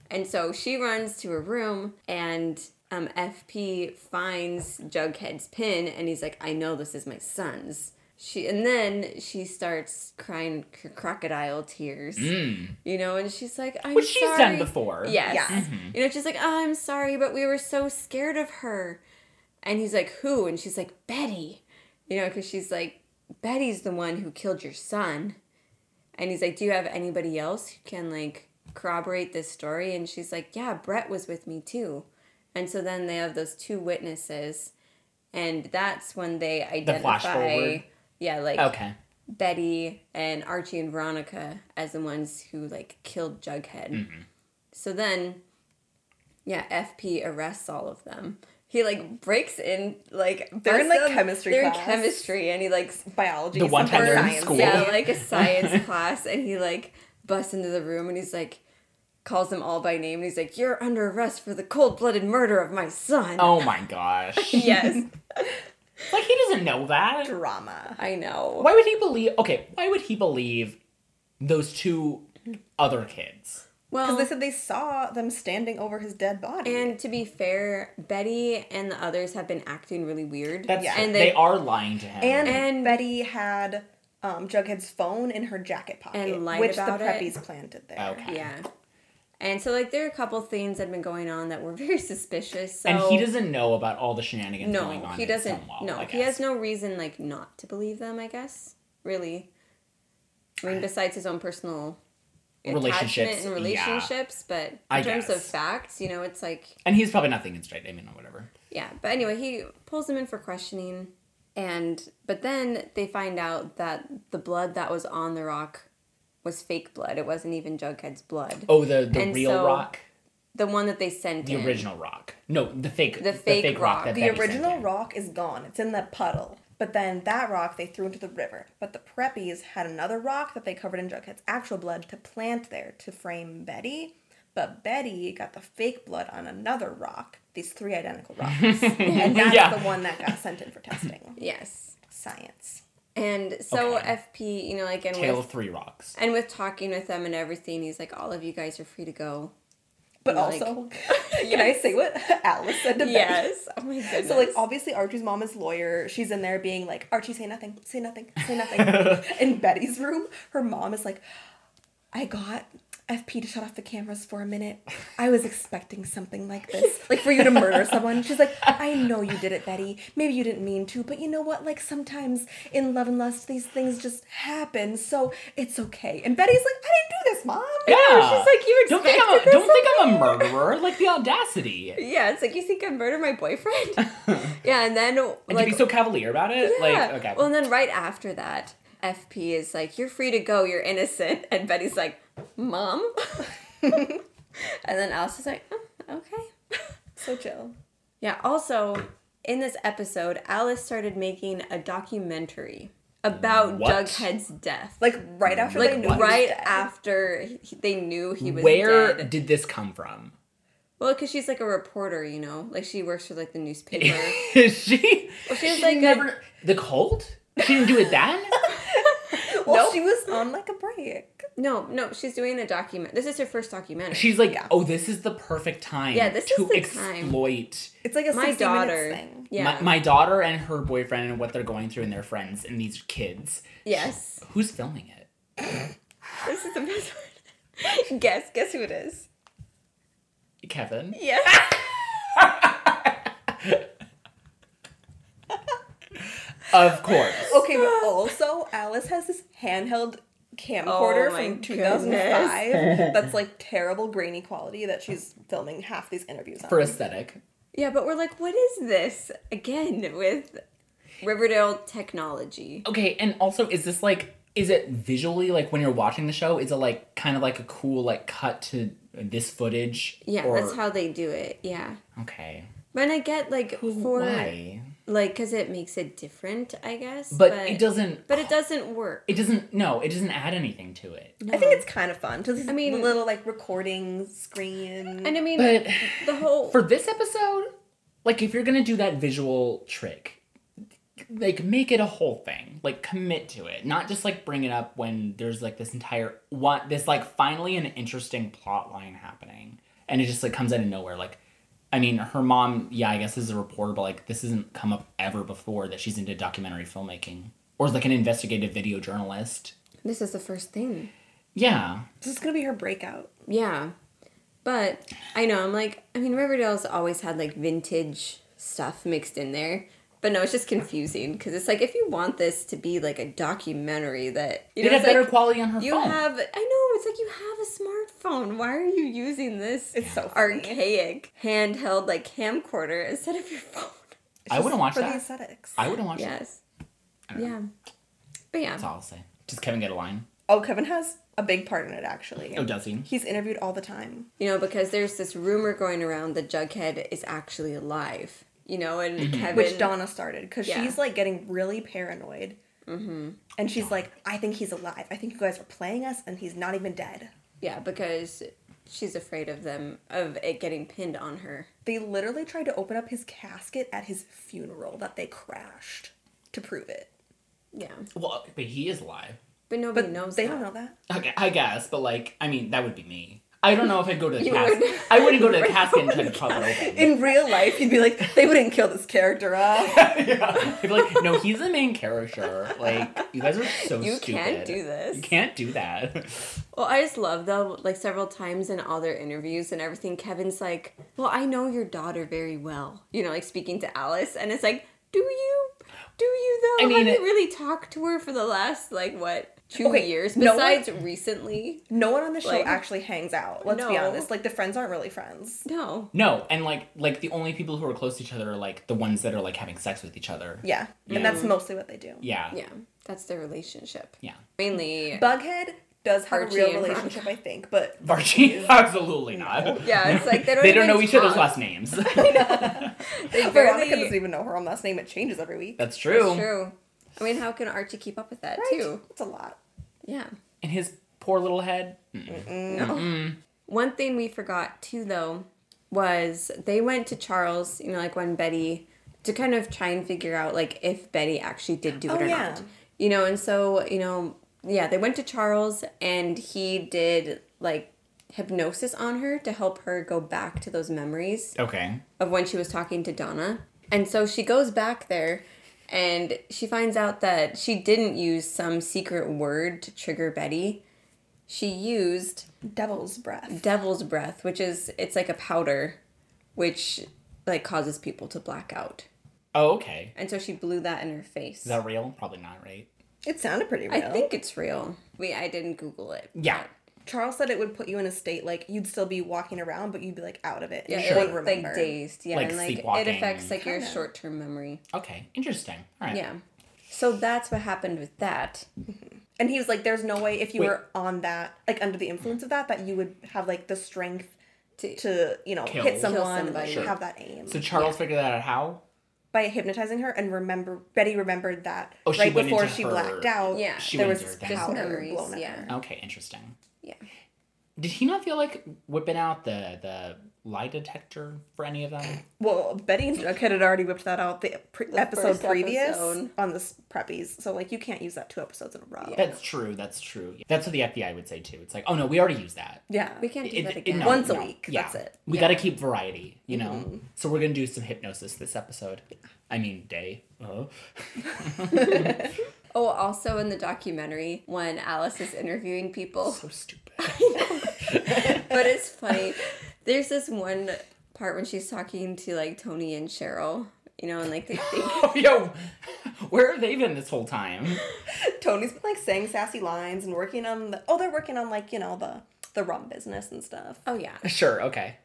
And so she runs to her room and um, FP finds Jughead's pin and he's like, I know this is my son's. She and then she starts crying c- crocodile tears. Mm. You know, and she's like, I'm Which she's sorry. done before. Yes. Yeah. You know, she's like, oh, I'm sorry, but we were so scared of her. And he's like, who? And she's like, Betty. You know, because she's like, Betty's the one who killed your son. And he's like, do you have anybody else who can, like, corroborate this story? And she's like, yeah, Brett was with me too. And so then they have those two witnesses. And that's when they flash identify, forward. Yeah, like Okay. Betty and Archie and Veronica as the ones who like killed Jughead. Mm-hmm. So then, yeah, FP arrests all of them. He like breaks in like They're in, like, them- chemistry They're class. in chemistry, and he like Biology. The one time something they're in school. yeah, like a science class, and he like busts into the room, and he's like calls them all by name, and he's like, "You're under arrest for the cold blooded murder of my son." Oh my gosh. yes, like he doesn't know that. Drama. I know. Why would he believe? Okay, why would he believe those two other kids? Well, because they said they saw them standing over his dead body. And to be fair, Betty and the others have been acting really weird. That's Yeah. true. and they, they, are lying to him. And, And- Betty had um, Jughead's phone in her jacket pocket, And lied which about the it. preppies planted there. Okay. yeah. And so like there are a couple things that have been going on that were very suspicious. So and he doesn't know about all the shenanigans no, going on. he doesn't. Stonewall, no, he has no reason like not to believe them. I guess really. I mean, besides his own personal Relationships, and yeah. relationships, but in terms of facts, you know, it's like And he's probably not thinking straight. I mean, or whatever. Yeah, but anyway, he pulls them in for questioning, and but then they find out that the blood that was on the rock was fake blood. It wasn't even Jughead's blood. Oh, the the And real so- rock, The one that they sent the in. original rock. No, the fake. The fake rock. that The Betty sent original in. rock is gone. It's in the puddle. But then that rock they threw into the river. But the preppies had another rock that they covered in Jughead's actual blood to plant there to frame Betty. But Betty got the fake blood on another rock. These three identical rocks. and that's Yeah. the one that got sent in for testing. Yes, Science. And so Okay. FP, you know, like and Tale with of Three Rocks. and with talking with them and everything, he's like, all of you guys are free to go. But Like- also, can I say what Alice said to Betty? Yes. Oh my goodness. So like obviously Archie's mom is lawyer. She's in there being like, Archie, say nothing, say nothing, say nothing. in Betty's room, her mom is like, I got FP to shut off the cameras for a minute. I was expecting something like this. Like for you to murder someone. She's like, I know you did it, Betty. Maybe you didn't mean to, but you know what? Like sometimes in love and lust, these things just happen. So it's okay. And Betty's like, I didn't do this, Mom. Yeah. she's like, "You don't think I'm a, don't think I'm a murderer. Like the audacity. Yeah, it's like you think I murdered my boyfriend. yeah, and then And like to be so cavalier about it, yeah. like okay. Well, and then right after that, FP is like, "You're free to go. You're innocent," and Betty's like, "Mom." and then Alice is like, oh, "Okay." So chill. Yeah. Also, in this episode, Alice started making a documentary about What? Jughead's death. Like right after Like they knew he was right dead. after he, they knew he was Where dead. did this come from? Well, because she's like a reporter, you know, like she works for like the newspaper. Is she? Well, she was she like a- the cult. She didn't do it then. Well, Nope. she was on like a break. no, no, she's doing a document. This is her first documentary. She's like, Yeah. oh, this is the perfect time. Yeah, this to is the time. exploit It's like a my daughter. thing. Yeah. my, my daughter and her boyfriend and what they're going through and their friends and these kids. yes. Who's filming it? This is the best one. guess, guess who it is? Kevin. Yeah. Of course. Okay, but also Alice has this handheld camcorder Oh from 2005 that's like terrible grainy quality that she's filming half these interviews on. For aesthetic. Yeah, but we're like, what is this? Again, with Riverdale technology. Okay, and also is this like is it visually like when you're watching the show, is it like kind of like a cool like cut to this footage? Yeah, Or- that's how they do it. Yeah. Okay. But I get like for Why? Like because it makes it different, I guess. But, it doesn't But it doesn't work. it doesn't no, it doesn't add anything to it. I think it's kind of fun to I I mean- mean, little like recording screen. and I mean, But the whole for this episode, like if you're gonna do that visual trick, like make it a whole thing. Like commit to it. Not just like bring it up when there's like this entire what this like finally an interesting plot line happening. And it just like comes out of nowhere. Like I mean, her mom, yeah, I guess is a reporter, but like this hasn't come up ever before that she's into documentary filmmaking. Or is like an investigative video journalist. this is the first thing. Yeah. this is gonna be her breakout. Yeah. But I know, I'm like, I mean, Riverdale's always had like vintage stuff mixed in there. But no, it's just confusing because it's like if you want this to be like a documentary that you It know, has it's better like, quality on her you phone. have. I know it's like you have a smartphone. Why are you using this It's so funny. archaic handheld like camcorder instead of your phone? It's I wouldn't watch for that. the aesthetics. I wouldn't watch that. Yes. Yeah. But yeah. That's all I'll say. Does Kevin get a line? Oh, Kevin has a big part in it actually. Oh, does he? He's interviewed all the time. You know, because there's this rumor going around that Jughead is actually alive. You know, and Kevin. which Donna started because Yeah. she's like getting really paranoid. Mm-hmm. And she's like, I think he's alive. I think you guys are playing us, and he's not even dead. Yeah, because she's afraid of them, of it getting pinned on her. They literally tried to open up his casket at his funeral that they crashed to prove it. Yeah. Well, but he is alive. But nobody But knows they that. don't know that. Okay, I guess, but like, I mean, that would be me. I don't know if I'd go to the You casket. would. I wouldn't go to the casket and try to pop it open. In real life, you'd be like, they wouldn't kill this character off. yeah. I'd be like, no, he's the main character. Like, you guys are so stupid. You stupid. can't do this. You can't do that. Well, I just love though, like several times in all their interviews and everything, Kevin's like, Well, I know your daughter very well. You know, like speaking to Alice. And it's like, Do you? Do you though? I mean, Have it- you really talked to her for the last, like, what, two Okay, years? no one- Besides recently? No one on the show Like- actually hangs out. Let's be honest. Like, the friends aren't really friends. No. No, and like, like the only people who are close to each other are like the ones that are like having sex with each other. Yeah. And that's mostly what they do. Yeah. Yeah. That's their relationship. Yeah. Mainly. Bughead does have Archie a real and relationship, I think, but Varchie? Absolutely not. yeah, it's like they don't They don't know each other's last names. They Veronica barely. doesn't even know her own last name. It changes every week. That's true. It's true. I mean, how can Archie keep up with that Right? too? It's a lot. Yeah. And his poor little head. No. One thing we forgot too, though, was they went to Charles. You know, like when Betty to kind of try and figure out like if Betty actually did do it Oh, or yeah. not. You know, and so you know, yeah, they went to Charles and he did like hypnosis on her to help her go back to those memories Okay. of when she was talking to Donna. And so she goes back there and she finds out that she didn't use some secret word to trigger Betty. she used Devil's breath. devil's breath, which is it's like a powder which like causes people to black out. Oh, okay. And so she blew that in her face. Is that real? Probably not, right? It sounded pretty real. I think it's real. We I didn't Google it. Yeah. Charles said it would put you in a state like you'd still be walking around, but you'd be like out of it. Yeah, and it, like, like dazed. Yeah, Like and like it affects like your Kinda. short term memory. Okay. Interesting. All right. Yeah. So that's what happened with that. Mm-hmm. And he was like, "There's no way if you Wait. were on that, like under the influence of that, that you would have like the strength To, to, you know, Kill. hit someone, somebody. like, have that aim." So Charles figured that out how? By hypnotizing her and remember, Betty remembered that Oh, right before she her- blacked out. Yeah. She there was into her powder thing. Just memories, blown yeah. Okay, interesting. Yeah. Did he not feel like whipping out the the lie detector for any of them? Well, Betty and Jughead had already whipped that out the, pre- episode previous episode. on the s- preppies, so like you can't use that two episodes in a row. That's true. That's true. That's what the FBI would say too. It's like, oh no, we already used that. Yeah, We can't do It- that it- again. no, Once a no. week, Yeah. that's it. We Yeah. got to keep variety, you know. So we're gonna do some hypnosis this episode. I mean, day. Uh-huh. Oh, also in the documentary when Alice is interviewing people. So stupid. but it's funny. There's this one part when she's talking to like Tony and Cheryl, you know, and like they think oh, Yo, where have they been this whole time? Tony's been like saying sassy lines and working on the oh they're working on like you know the the rum business and stuff. Oh yeah. Sure. Okay.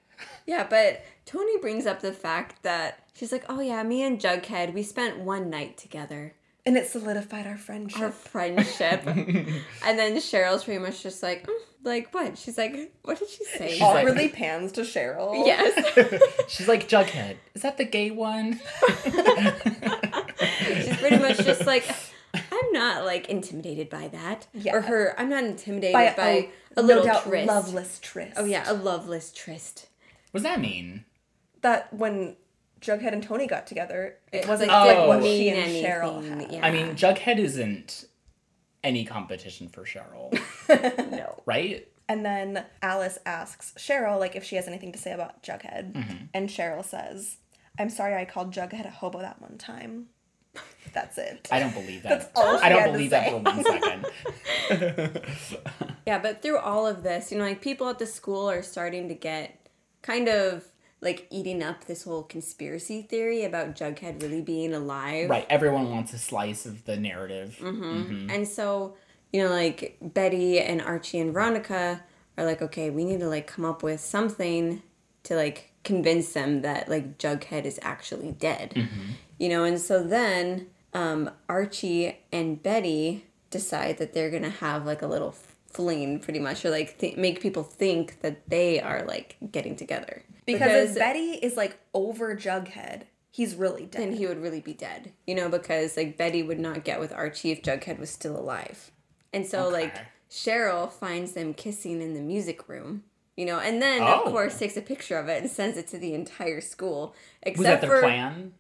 Yeah, but Tony brings up the fact that she's like, "Oh yeah, me and Jughead, we spent one night together." And it solidified our friendship. Our friendship. and then Cheryl's pretty much just like, "Mm, like what? She's like, what did she say? She's All like- really pans to Cheryl. yes. She's like Jughead. Is that the gay one? She's pretty much just like, I'm not like intimidated by that. Yeah. Or her, I'm not intimidated By, by, a, a, little no doubt tryst. loveless tryst. Oh yeah, a loveless tryst. What does that mean? That when Jughead and Tony got together, it It wasn't like like what didn't she mean and Cheryl had. yeah. I mean, Jughead isn't any competition for Cheryl, No. right? And then Alice asks Cheryl like if she has anything to say about Jughead, Mm-hmm. and Cheryl says, "I'm sorry I called Jughead a hobo that one time." That's it. I don't believe that. That's all she I had don't to believe that say. for one second. Yeah, but through all of this, you know, like people at the school are starting to get kind of like eating up this whole conspiracy theory about Jughead really being alive. right. Everyone wants a slice of the narrative. Mm-hmm. And so, you know, like Betty and Archie and Veronica are like, okay, we need to like come up with something to like convince them that like Jughead is actually dead. You know, and so then um, Archie and Betty decide that they're gonna have like a little fling, pretty much, or like th- make people think that they are like getting together because, if Betty is like over Jughead, he's really dead. then he would really be dead. You know, because like Betty would not get with Archie if Jughead was still alive. And so like Cheryl finds them kissing in the music room. You know, and then of Oh. course takes a picture of it and sends it to the entire school. Except Was that their for plan?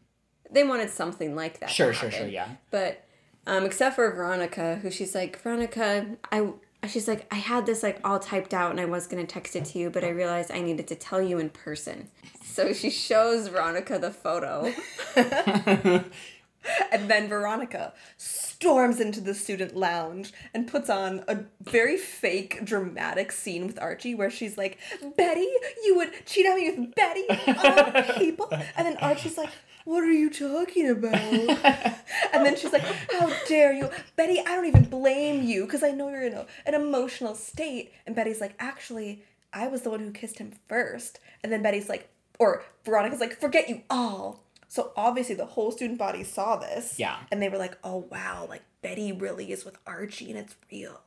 they wanted something like that. to Sure, sure, sure. Yeah. But um, except for Veronica, who she's like, Veronica, I she's like, I had this like all typed out and I was gonna text it to you, but I realized I needed to tell you in person. So she shows Veronica the photo. And then Veronica storms into the student lounge and puts on a very fake dramatic scene with Archie where she's like, Betty, you would cheat on me with Betty of people. And then Archie's like, What are you talking about? and then she's like, How dare you? Betty, I don't even blame you because I know you're in a, an emotional state. And Betty's like, Actually, I was the one who kissed him first. And then Betty's like, or Veronica's like, Forget you all. So obviously the whole student body saw this. Yeah. And they were like, oh wow, like Betty really is with Archie and it's real.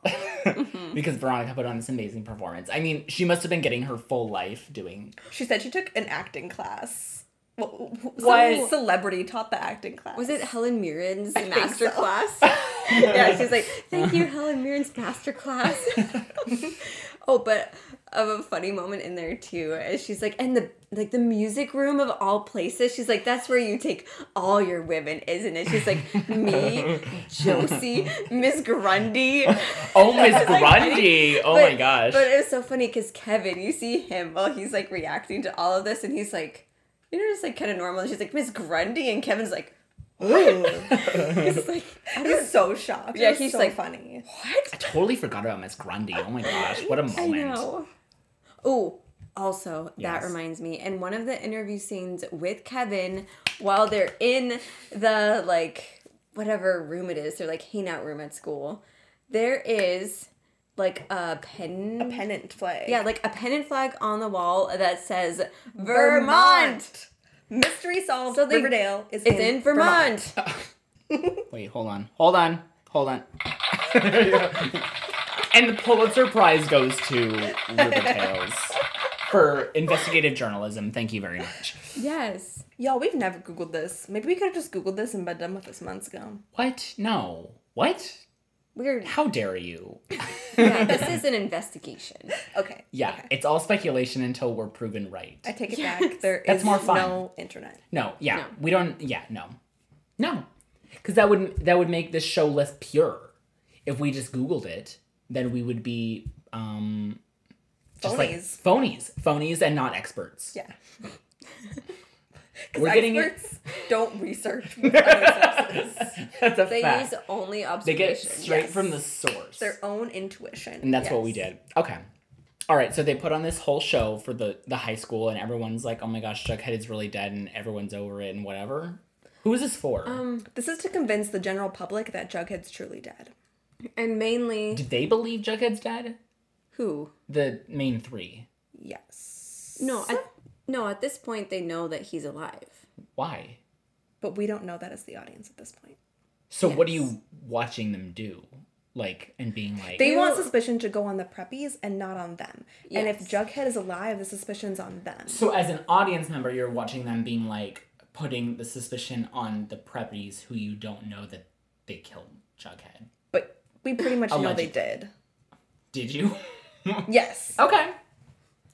because Veronica put on this amazing performance. I mean, she must have been getting her full life doing. she said she took an acting class. Well, What? Some celebrity taught the acting class. Was it Helen Mirren's think master so. class? yeah, she's like, thank you, Helen Mirren's master class. oh, but of a funny moment in there too, is she's like, and the like the music room of all places. She's like, that's where you take all your women, isn't it? She's like, me, Josie, Miss Grundy. Oh, Miss Like, Grundy! Oh But- my gosh. But it was so funny because Kevin, you see him while he's like reacting to all of this, and he's like, you know, just like kind of normal. And she's like, Miss Grundy, and Kevin's like, He's like, he's so shocked. Yeah, he's so like, funny. what? I totally forgot about Miss Grundy. Oh my gosh, what a moment. know. Oh, also, Yes. that reminds me. In one of the interview scenes with Kevin, while they're in the like whatever room it is, they're like hangout room at school, there is like a pen. A pennant flag. Yeah, like a pennant flag on the wall that says Vermont. Mystery solved. So they- Riverdale is It's in Vermont. Wait, hold on. Hold on. Hold on. and the Pulitzer Prize goes to River Tales for investigative journalism. Thank you very much. Yes. Y'all, we've never Googled this. Maybe we could have just Googled this and been done with this months ago. What? No. What? Weird. How dare you? Yeah, this is an investigation. Okay. Yeah, okay. it's all speculation until we're proven right. I take it Yes. back. There is That's more fun. no internet. No, yeah, No. we don't. Yeah, no, no, because that would that would make this show less pure. If we just Googled it, then we would be um, just like Phonies. phonies, phonies, and not experts. Yeah. We're getting it. experts don't research with other sources. That's a They fact. use only observation. they get straight yes. from the source, Their own intuition. and that's what we did. Okay. All right, so they put on this whole show for the the high school, and everyone's like, "Oh my gosh, Jughead is really dead," and everyone's over it, and whatever. Who is this for? Um, This is to convince the general public that Jughead's truly dead. and mainly Did they believe Jughead's dead? who? The main three. Yes. No, at, no. At this point, they know that he's alive. Why? But we don't know that as the audience at this point. So what are you watching them do? Like and being like They want suspicion to go on the preppies and not on them. And if Yes. Jughead is alive, the suspicion's on them. So as an audience member, you're watching them being like putting the suspicion on the preppies who you don't know that they killed Jughead. But we pretty much know they did. Did you? Yes. okay.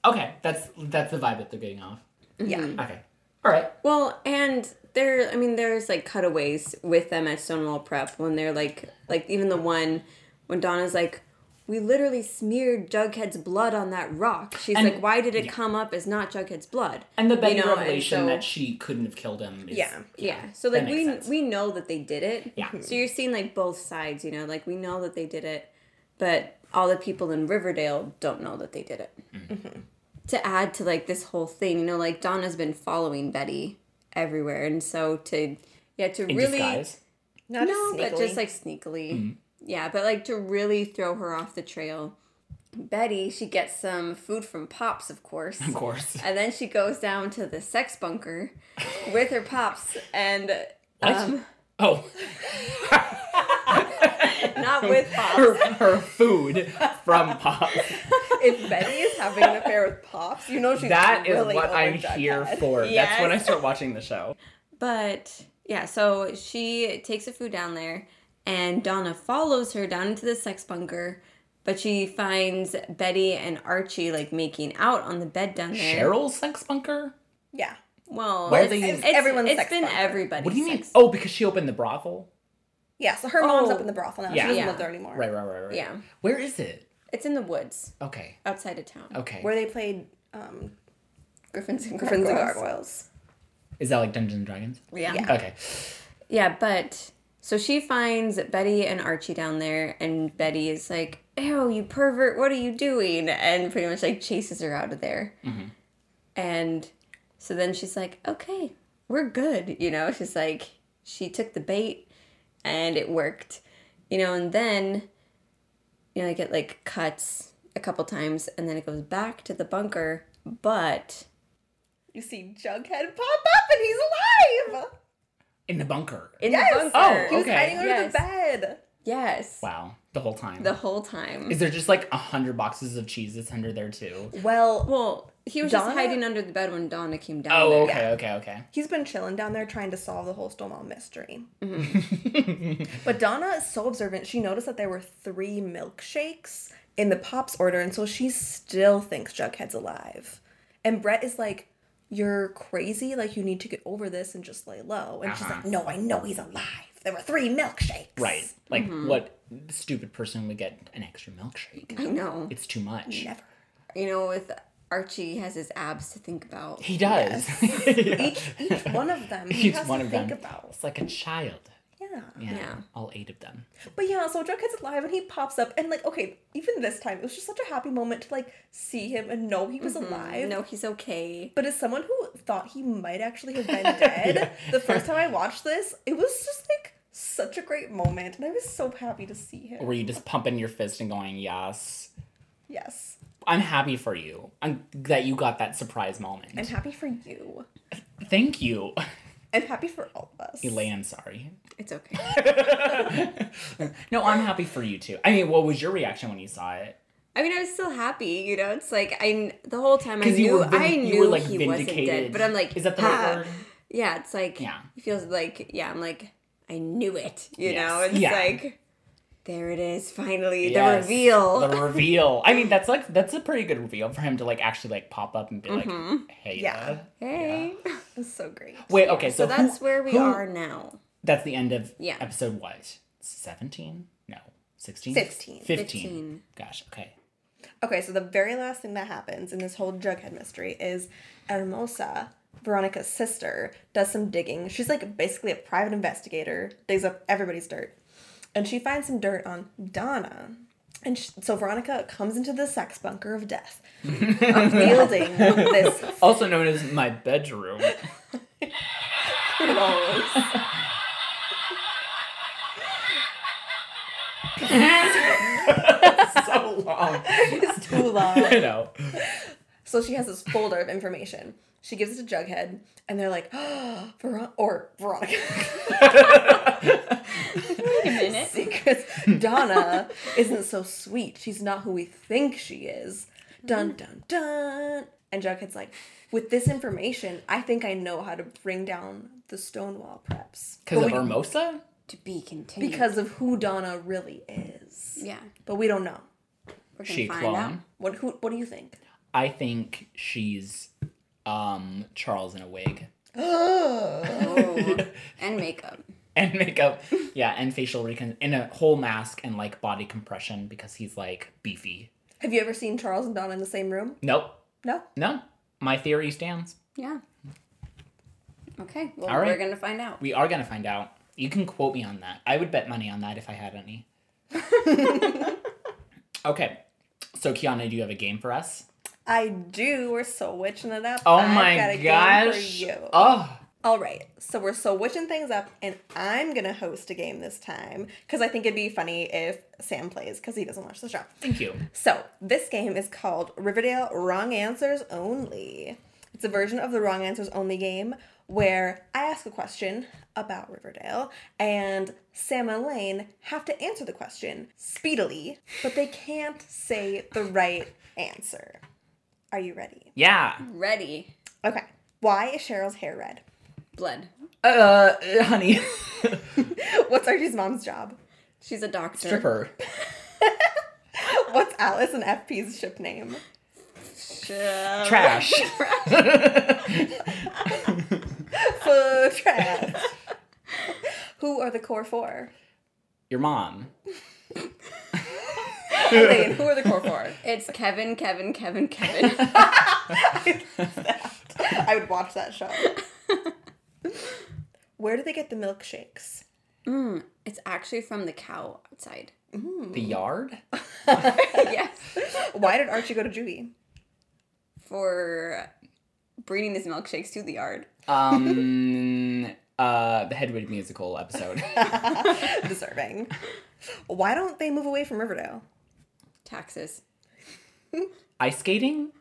Okay, that's that's the vibe that they're getting off. Yeah. Mm-hmm. Okay. All right. Well, and there, I mean, there's like cutaways with them at Stonewall Prep when they're like, like even the one when Donna's like, we literally smeared Jughead's blood on that rock. She's And- like, why did it yeah. come up as not Jughead's blood? And the Betty You know, revelation so- that she couldn't have killed him. Is, Yeah. Yeah. So like we sense. we know that they did it. Yeah. So you're seeing like both sides, you know, like we know that they did it, but all the people in Riverdale don't know that they did it. Mm-hmm. To add to like this whole thing, you know, like Donna's been following Betty everywhere, and so to yeah to In really disguise. Not no, but just like sneakily, yeah, but like to really throw her off the trail. Betty, she gets some food from Pops, of course. Of course. And then she goes down to the sex bunker with her pops and What? um, Oh, not with pops. her, her food from Pops. if Betty is having an affair with Pops, you know she's That is really what I'm Jughead. here for. That's when I start watching the show. But yeah, so she takes the food down there and Donna follows her down into the sex bunker, but she finds Betty and Archie like making out on the bed down there. Cheryl's sex bunker? Yeah. Well, Why are it's, they it's, it's, Everyone's it's sex been bunker. everybody's What do you mean? sex- Oh, because she opened the brothel? Yeah, so her mom's Oh. up in the brothel now. Yeah. She doesn't Yeah. live there anymore. Right, right, right, right. Yeah. Where is it? It's in the woods Okay. outside of town. Okay. Where they played um, Griffins and Griffins and Gargoyles. Gargoyles. Is that like Dungeons and Dragons? Yeah. Yeah. Okay. Yeah, but so she finds Betty and Archie down there, and Betty is like, "Ew, you pervert! What are you doing?" And pretty much like chases her out of there. And so then she's like, "Okay, we're good," you know. She's like, she took the bait, and it worked, you know. And then, you know, like it like cuts a couple times, and then it goes back to the bunker, but You see Jughead pop up and he's alive! In the bunker. in yes! the bunker, Oh, He was okay. hiding under Yes. the bed. yes, Wow. The whole time. the whole time. is there just like a hundred boxes of cheese that's under there too? Well, Well, he was Donna- just hiding under the bed when Donna came down. Oh, there. okay, okay, okay. he's been chilling down there trying to solve the whole Stonewall mystery. Mm-hmm. But Donna is so observant. She noticed that there were three milkshakes in the Pops order, and so she still thinks Jughead's alive. And Brett is like, You're crazy. Like, you need to get over this and just lay low. And she's Uh-huh. like, No, I know he's alive. There were three milkshakes. Right. Like what stupid person would get an extra milkshake? I know. It's too much. Never. You know, with Archie has his abs to think about. He does. Each each one of them. He Each has one to of think them. about. It's like a child. Yeah. Yeah, Yeah. all eight of them. But yeah, so Jughead's alive and he pops up and like okay, even this time it was just such a happy moment to like see him and know he was mm-hmm. alive. No, he's okay. But as someone who thought he might actually have been dead, the first time I watched this, it was just like such a great moment, and I was so happy to see him. Were you just pumping your fist and going, yes? Yes, I'm happy for you. I'm that you got that surprise moment. I'm happy for you. Thank you. I'm happy for all of us. Elaine, I'm sorry. It's okay. no, I'm happy for you too. I mean, what was your reaction when you saw it? I mean, I was still happy, you know. It's like I the whole time I knew vin- I knew like, he wasn't dead, but I'm like, Is that the right "Ah." word? Yeah, it's like Yeah. It feels like yeah, I'm like I knew it, you Yes. know. It's Yeah. like there it is, finally Yes, the reveal. The reveal. I mean, that's like that's a pretty good reveal for him to like actually like pop up and be like, mm-hmm. "Hey, Yeah. yeah." hey, It's so great. Wait, okay, so, so, who- that's where we who- are now. That's the end of Yeah. episode what? Seventeen? No, sixteen. 15. 15. 15. Gosh. Okay. Okay, so the very last thing that happens in this whole Jughead mystery is Hermosa, Veronica's sister, does some digging. She's like basically a private investigator, digs up everybody's dirt. And she finds some dirt on Donna. And sh so Veronica comes into the sex bunker of death, wielding this Also known as my bedroom. so long. it's too long. I know. So she has this folder of information. She gives it to Jughead, and they're like, oh, Ver- or Veronica. Wait a minute. Secrets. Donna isn't so sweet. She's not who we think she is. Dun mm-hmm. dun dun. And Jughead's like, with this information, I think I know how to bring down the Stonewall preps. Because of we- Hermosa? To be continued. because of who Donna really is. yeah, But we don't know. we're gonna She a find clone? out. What who what do you think? I think she's um Charles in a wig. Oh, and makeup. And makeup. Yeah, and facial recon in a whole mask and like body compression because he's like beefy. Have you ever seen Charles and Donna in the same room? Nope. No? No. My theory stands. Yeah. Okay. Well, All right. we're gonna find out. We are gonna find out. You can quote me on that. I would bet money on that if I had any. okay. So Kiana, do you have a game for us? I do. We're so witching it up. Oh I've my got a game gosh. for you. Oh. All right, so we're so witching things up, and I'm gonna host a game this time because I think it'd be funny if Sam plays because he doesn't watch the show. Thank you. So this game is called Riverdale Wrong Answers Only. It's a version of the Wrong Answers Only game where I ask a question about Riverdale, and Sam and Elaine have to answer the question speedily, but they can't say the right answer. Are you ready? Yeah. Ready. Okay. Why is Cheryl's hair red? Blood. Uh, honey. What's Archie's mom's job? She's a doctor. Stripper. What's Alice and FP's ship name? Ship. Trash. Food trash. Who are the core four? Your mom. Elaine, who are the core four? It's Kevin, Kevin, Kevin, Kevin. I would watch that show. Where do they get the milkshakes? mm, it's actually from the cow outside. The yard? yes. Why did Archie go to juvie? For bringing his milkshakes to the yard. Um, uh, the Hedwig musical episode. Deserving. Why don't they move away from Riverdale? Taxes. Ice skating?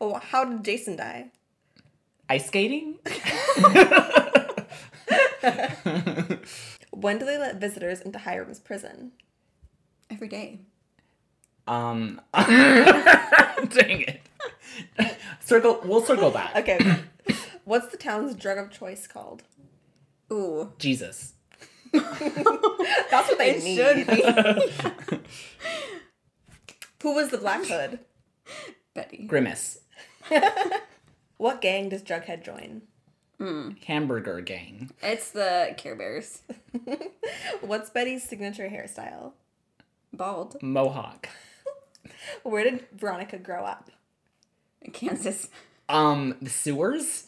Oh, how did Jason die? Ice skating? When do they let visitors into Hiram's prison? Every day. um, dang it. Circle, we'll circle back. Okay. What's the town's drug of choice called? Ooh. Jesus. That's what they It need. Should be. Who was the Black Hood? Betty. Grimace. What gang does Jughead join? Hamburger gang. It's the Care Bears. What's Betty's signature hairstyle? Bald. Mohawk. Where did Veronica grow up? Kansas. Um, the sewers.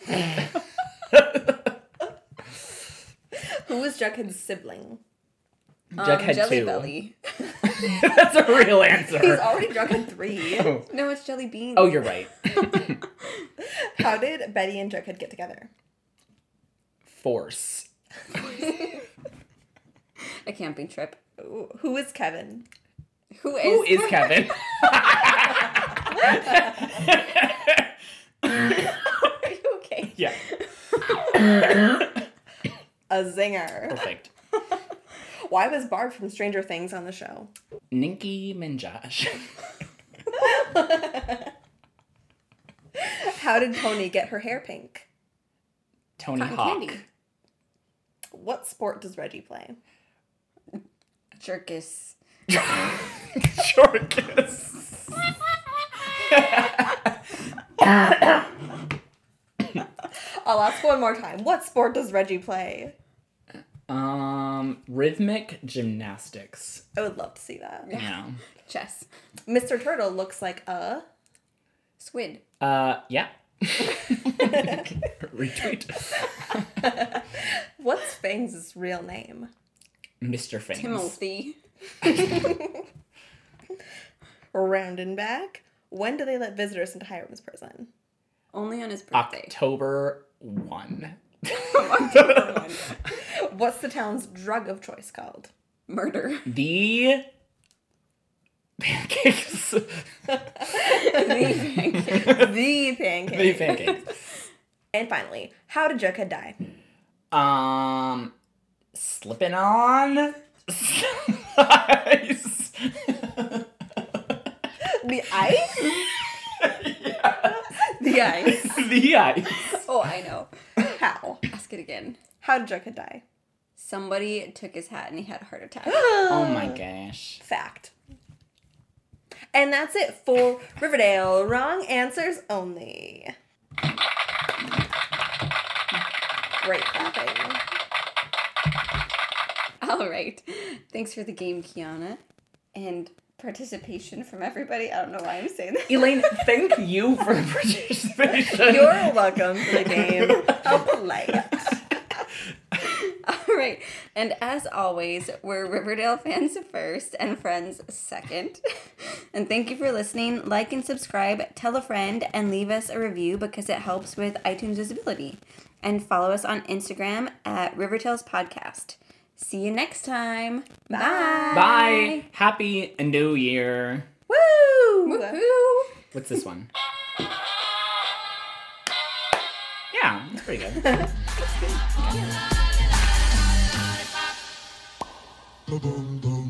Who was Jughead's sibling? Jughead Um, Jelly two. Belly. That's a real answer. He's already Jughead three. oh. No, it's Jelly Bean. Oh, you're right. How did Betty and Jughead get together? Force. A camping trip. Ooh, Who is Kevin? Who is? Who is Kevin? Are you okay? yeah. A zinger. Perfect. Why was Barb from Stranger Things on the show? Ninky Minaj. How did Tony get her hair pink? Tony Cotton Hawk. candy. What sport does Reggie play? Jerkus. Short kiss. I'll ask one more time. What sport does Reggie play? Um, rhythmic gymnastics. I would love to see that. Yeah. Chess. Mr. Turtle looks like a. Squid. Uh, yeah. Retweet. What's Fangs' real name? Mr. Fangs. Timothy. Round and back. When do they let visitors into Hiram's prison? Only on his birthday. October 1. What's the town's drug of choice called? Murder. The pancakes. the pancakes. the pancakes. And finally, how did Jughead die? Um, slipping on ice. The ice? The ice. the ice. Oh, I know. How? Ask it again. How did Jughead die? Somebody took his hat and he had a heart attack. Oh my gosh. Fact. And that's it for Riverdale. Wrong answers only. Great clapping. All right. Thanks for the game, Kiana. And participation from everybody. I don't know why I'm saying that. Elaine, thank you for participation. You're welcome to the game. How polite. All right. And as always, we're Riverdale fans first and friends second. and thank you for listening. Like and subscribe, tell a friend, and leave us a review because it helps with iTunes visibility. And follow us on Instagram at Rivertales Podcast. See you next time. Bye. Bye. Happy New Year. Woo! Woohoo. What's this one? Yeah, that's pretty good. Boom, boom, boom.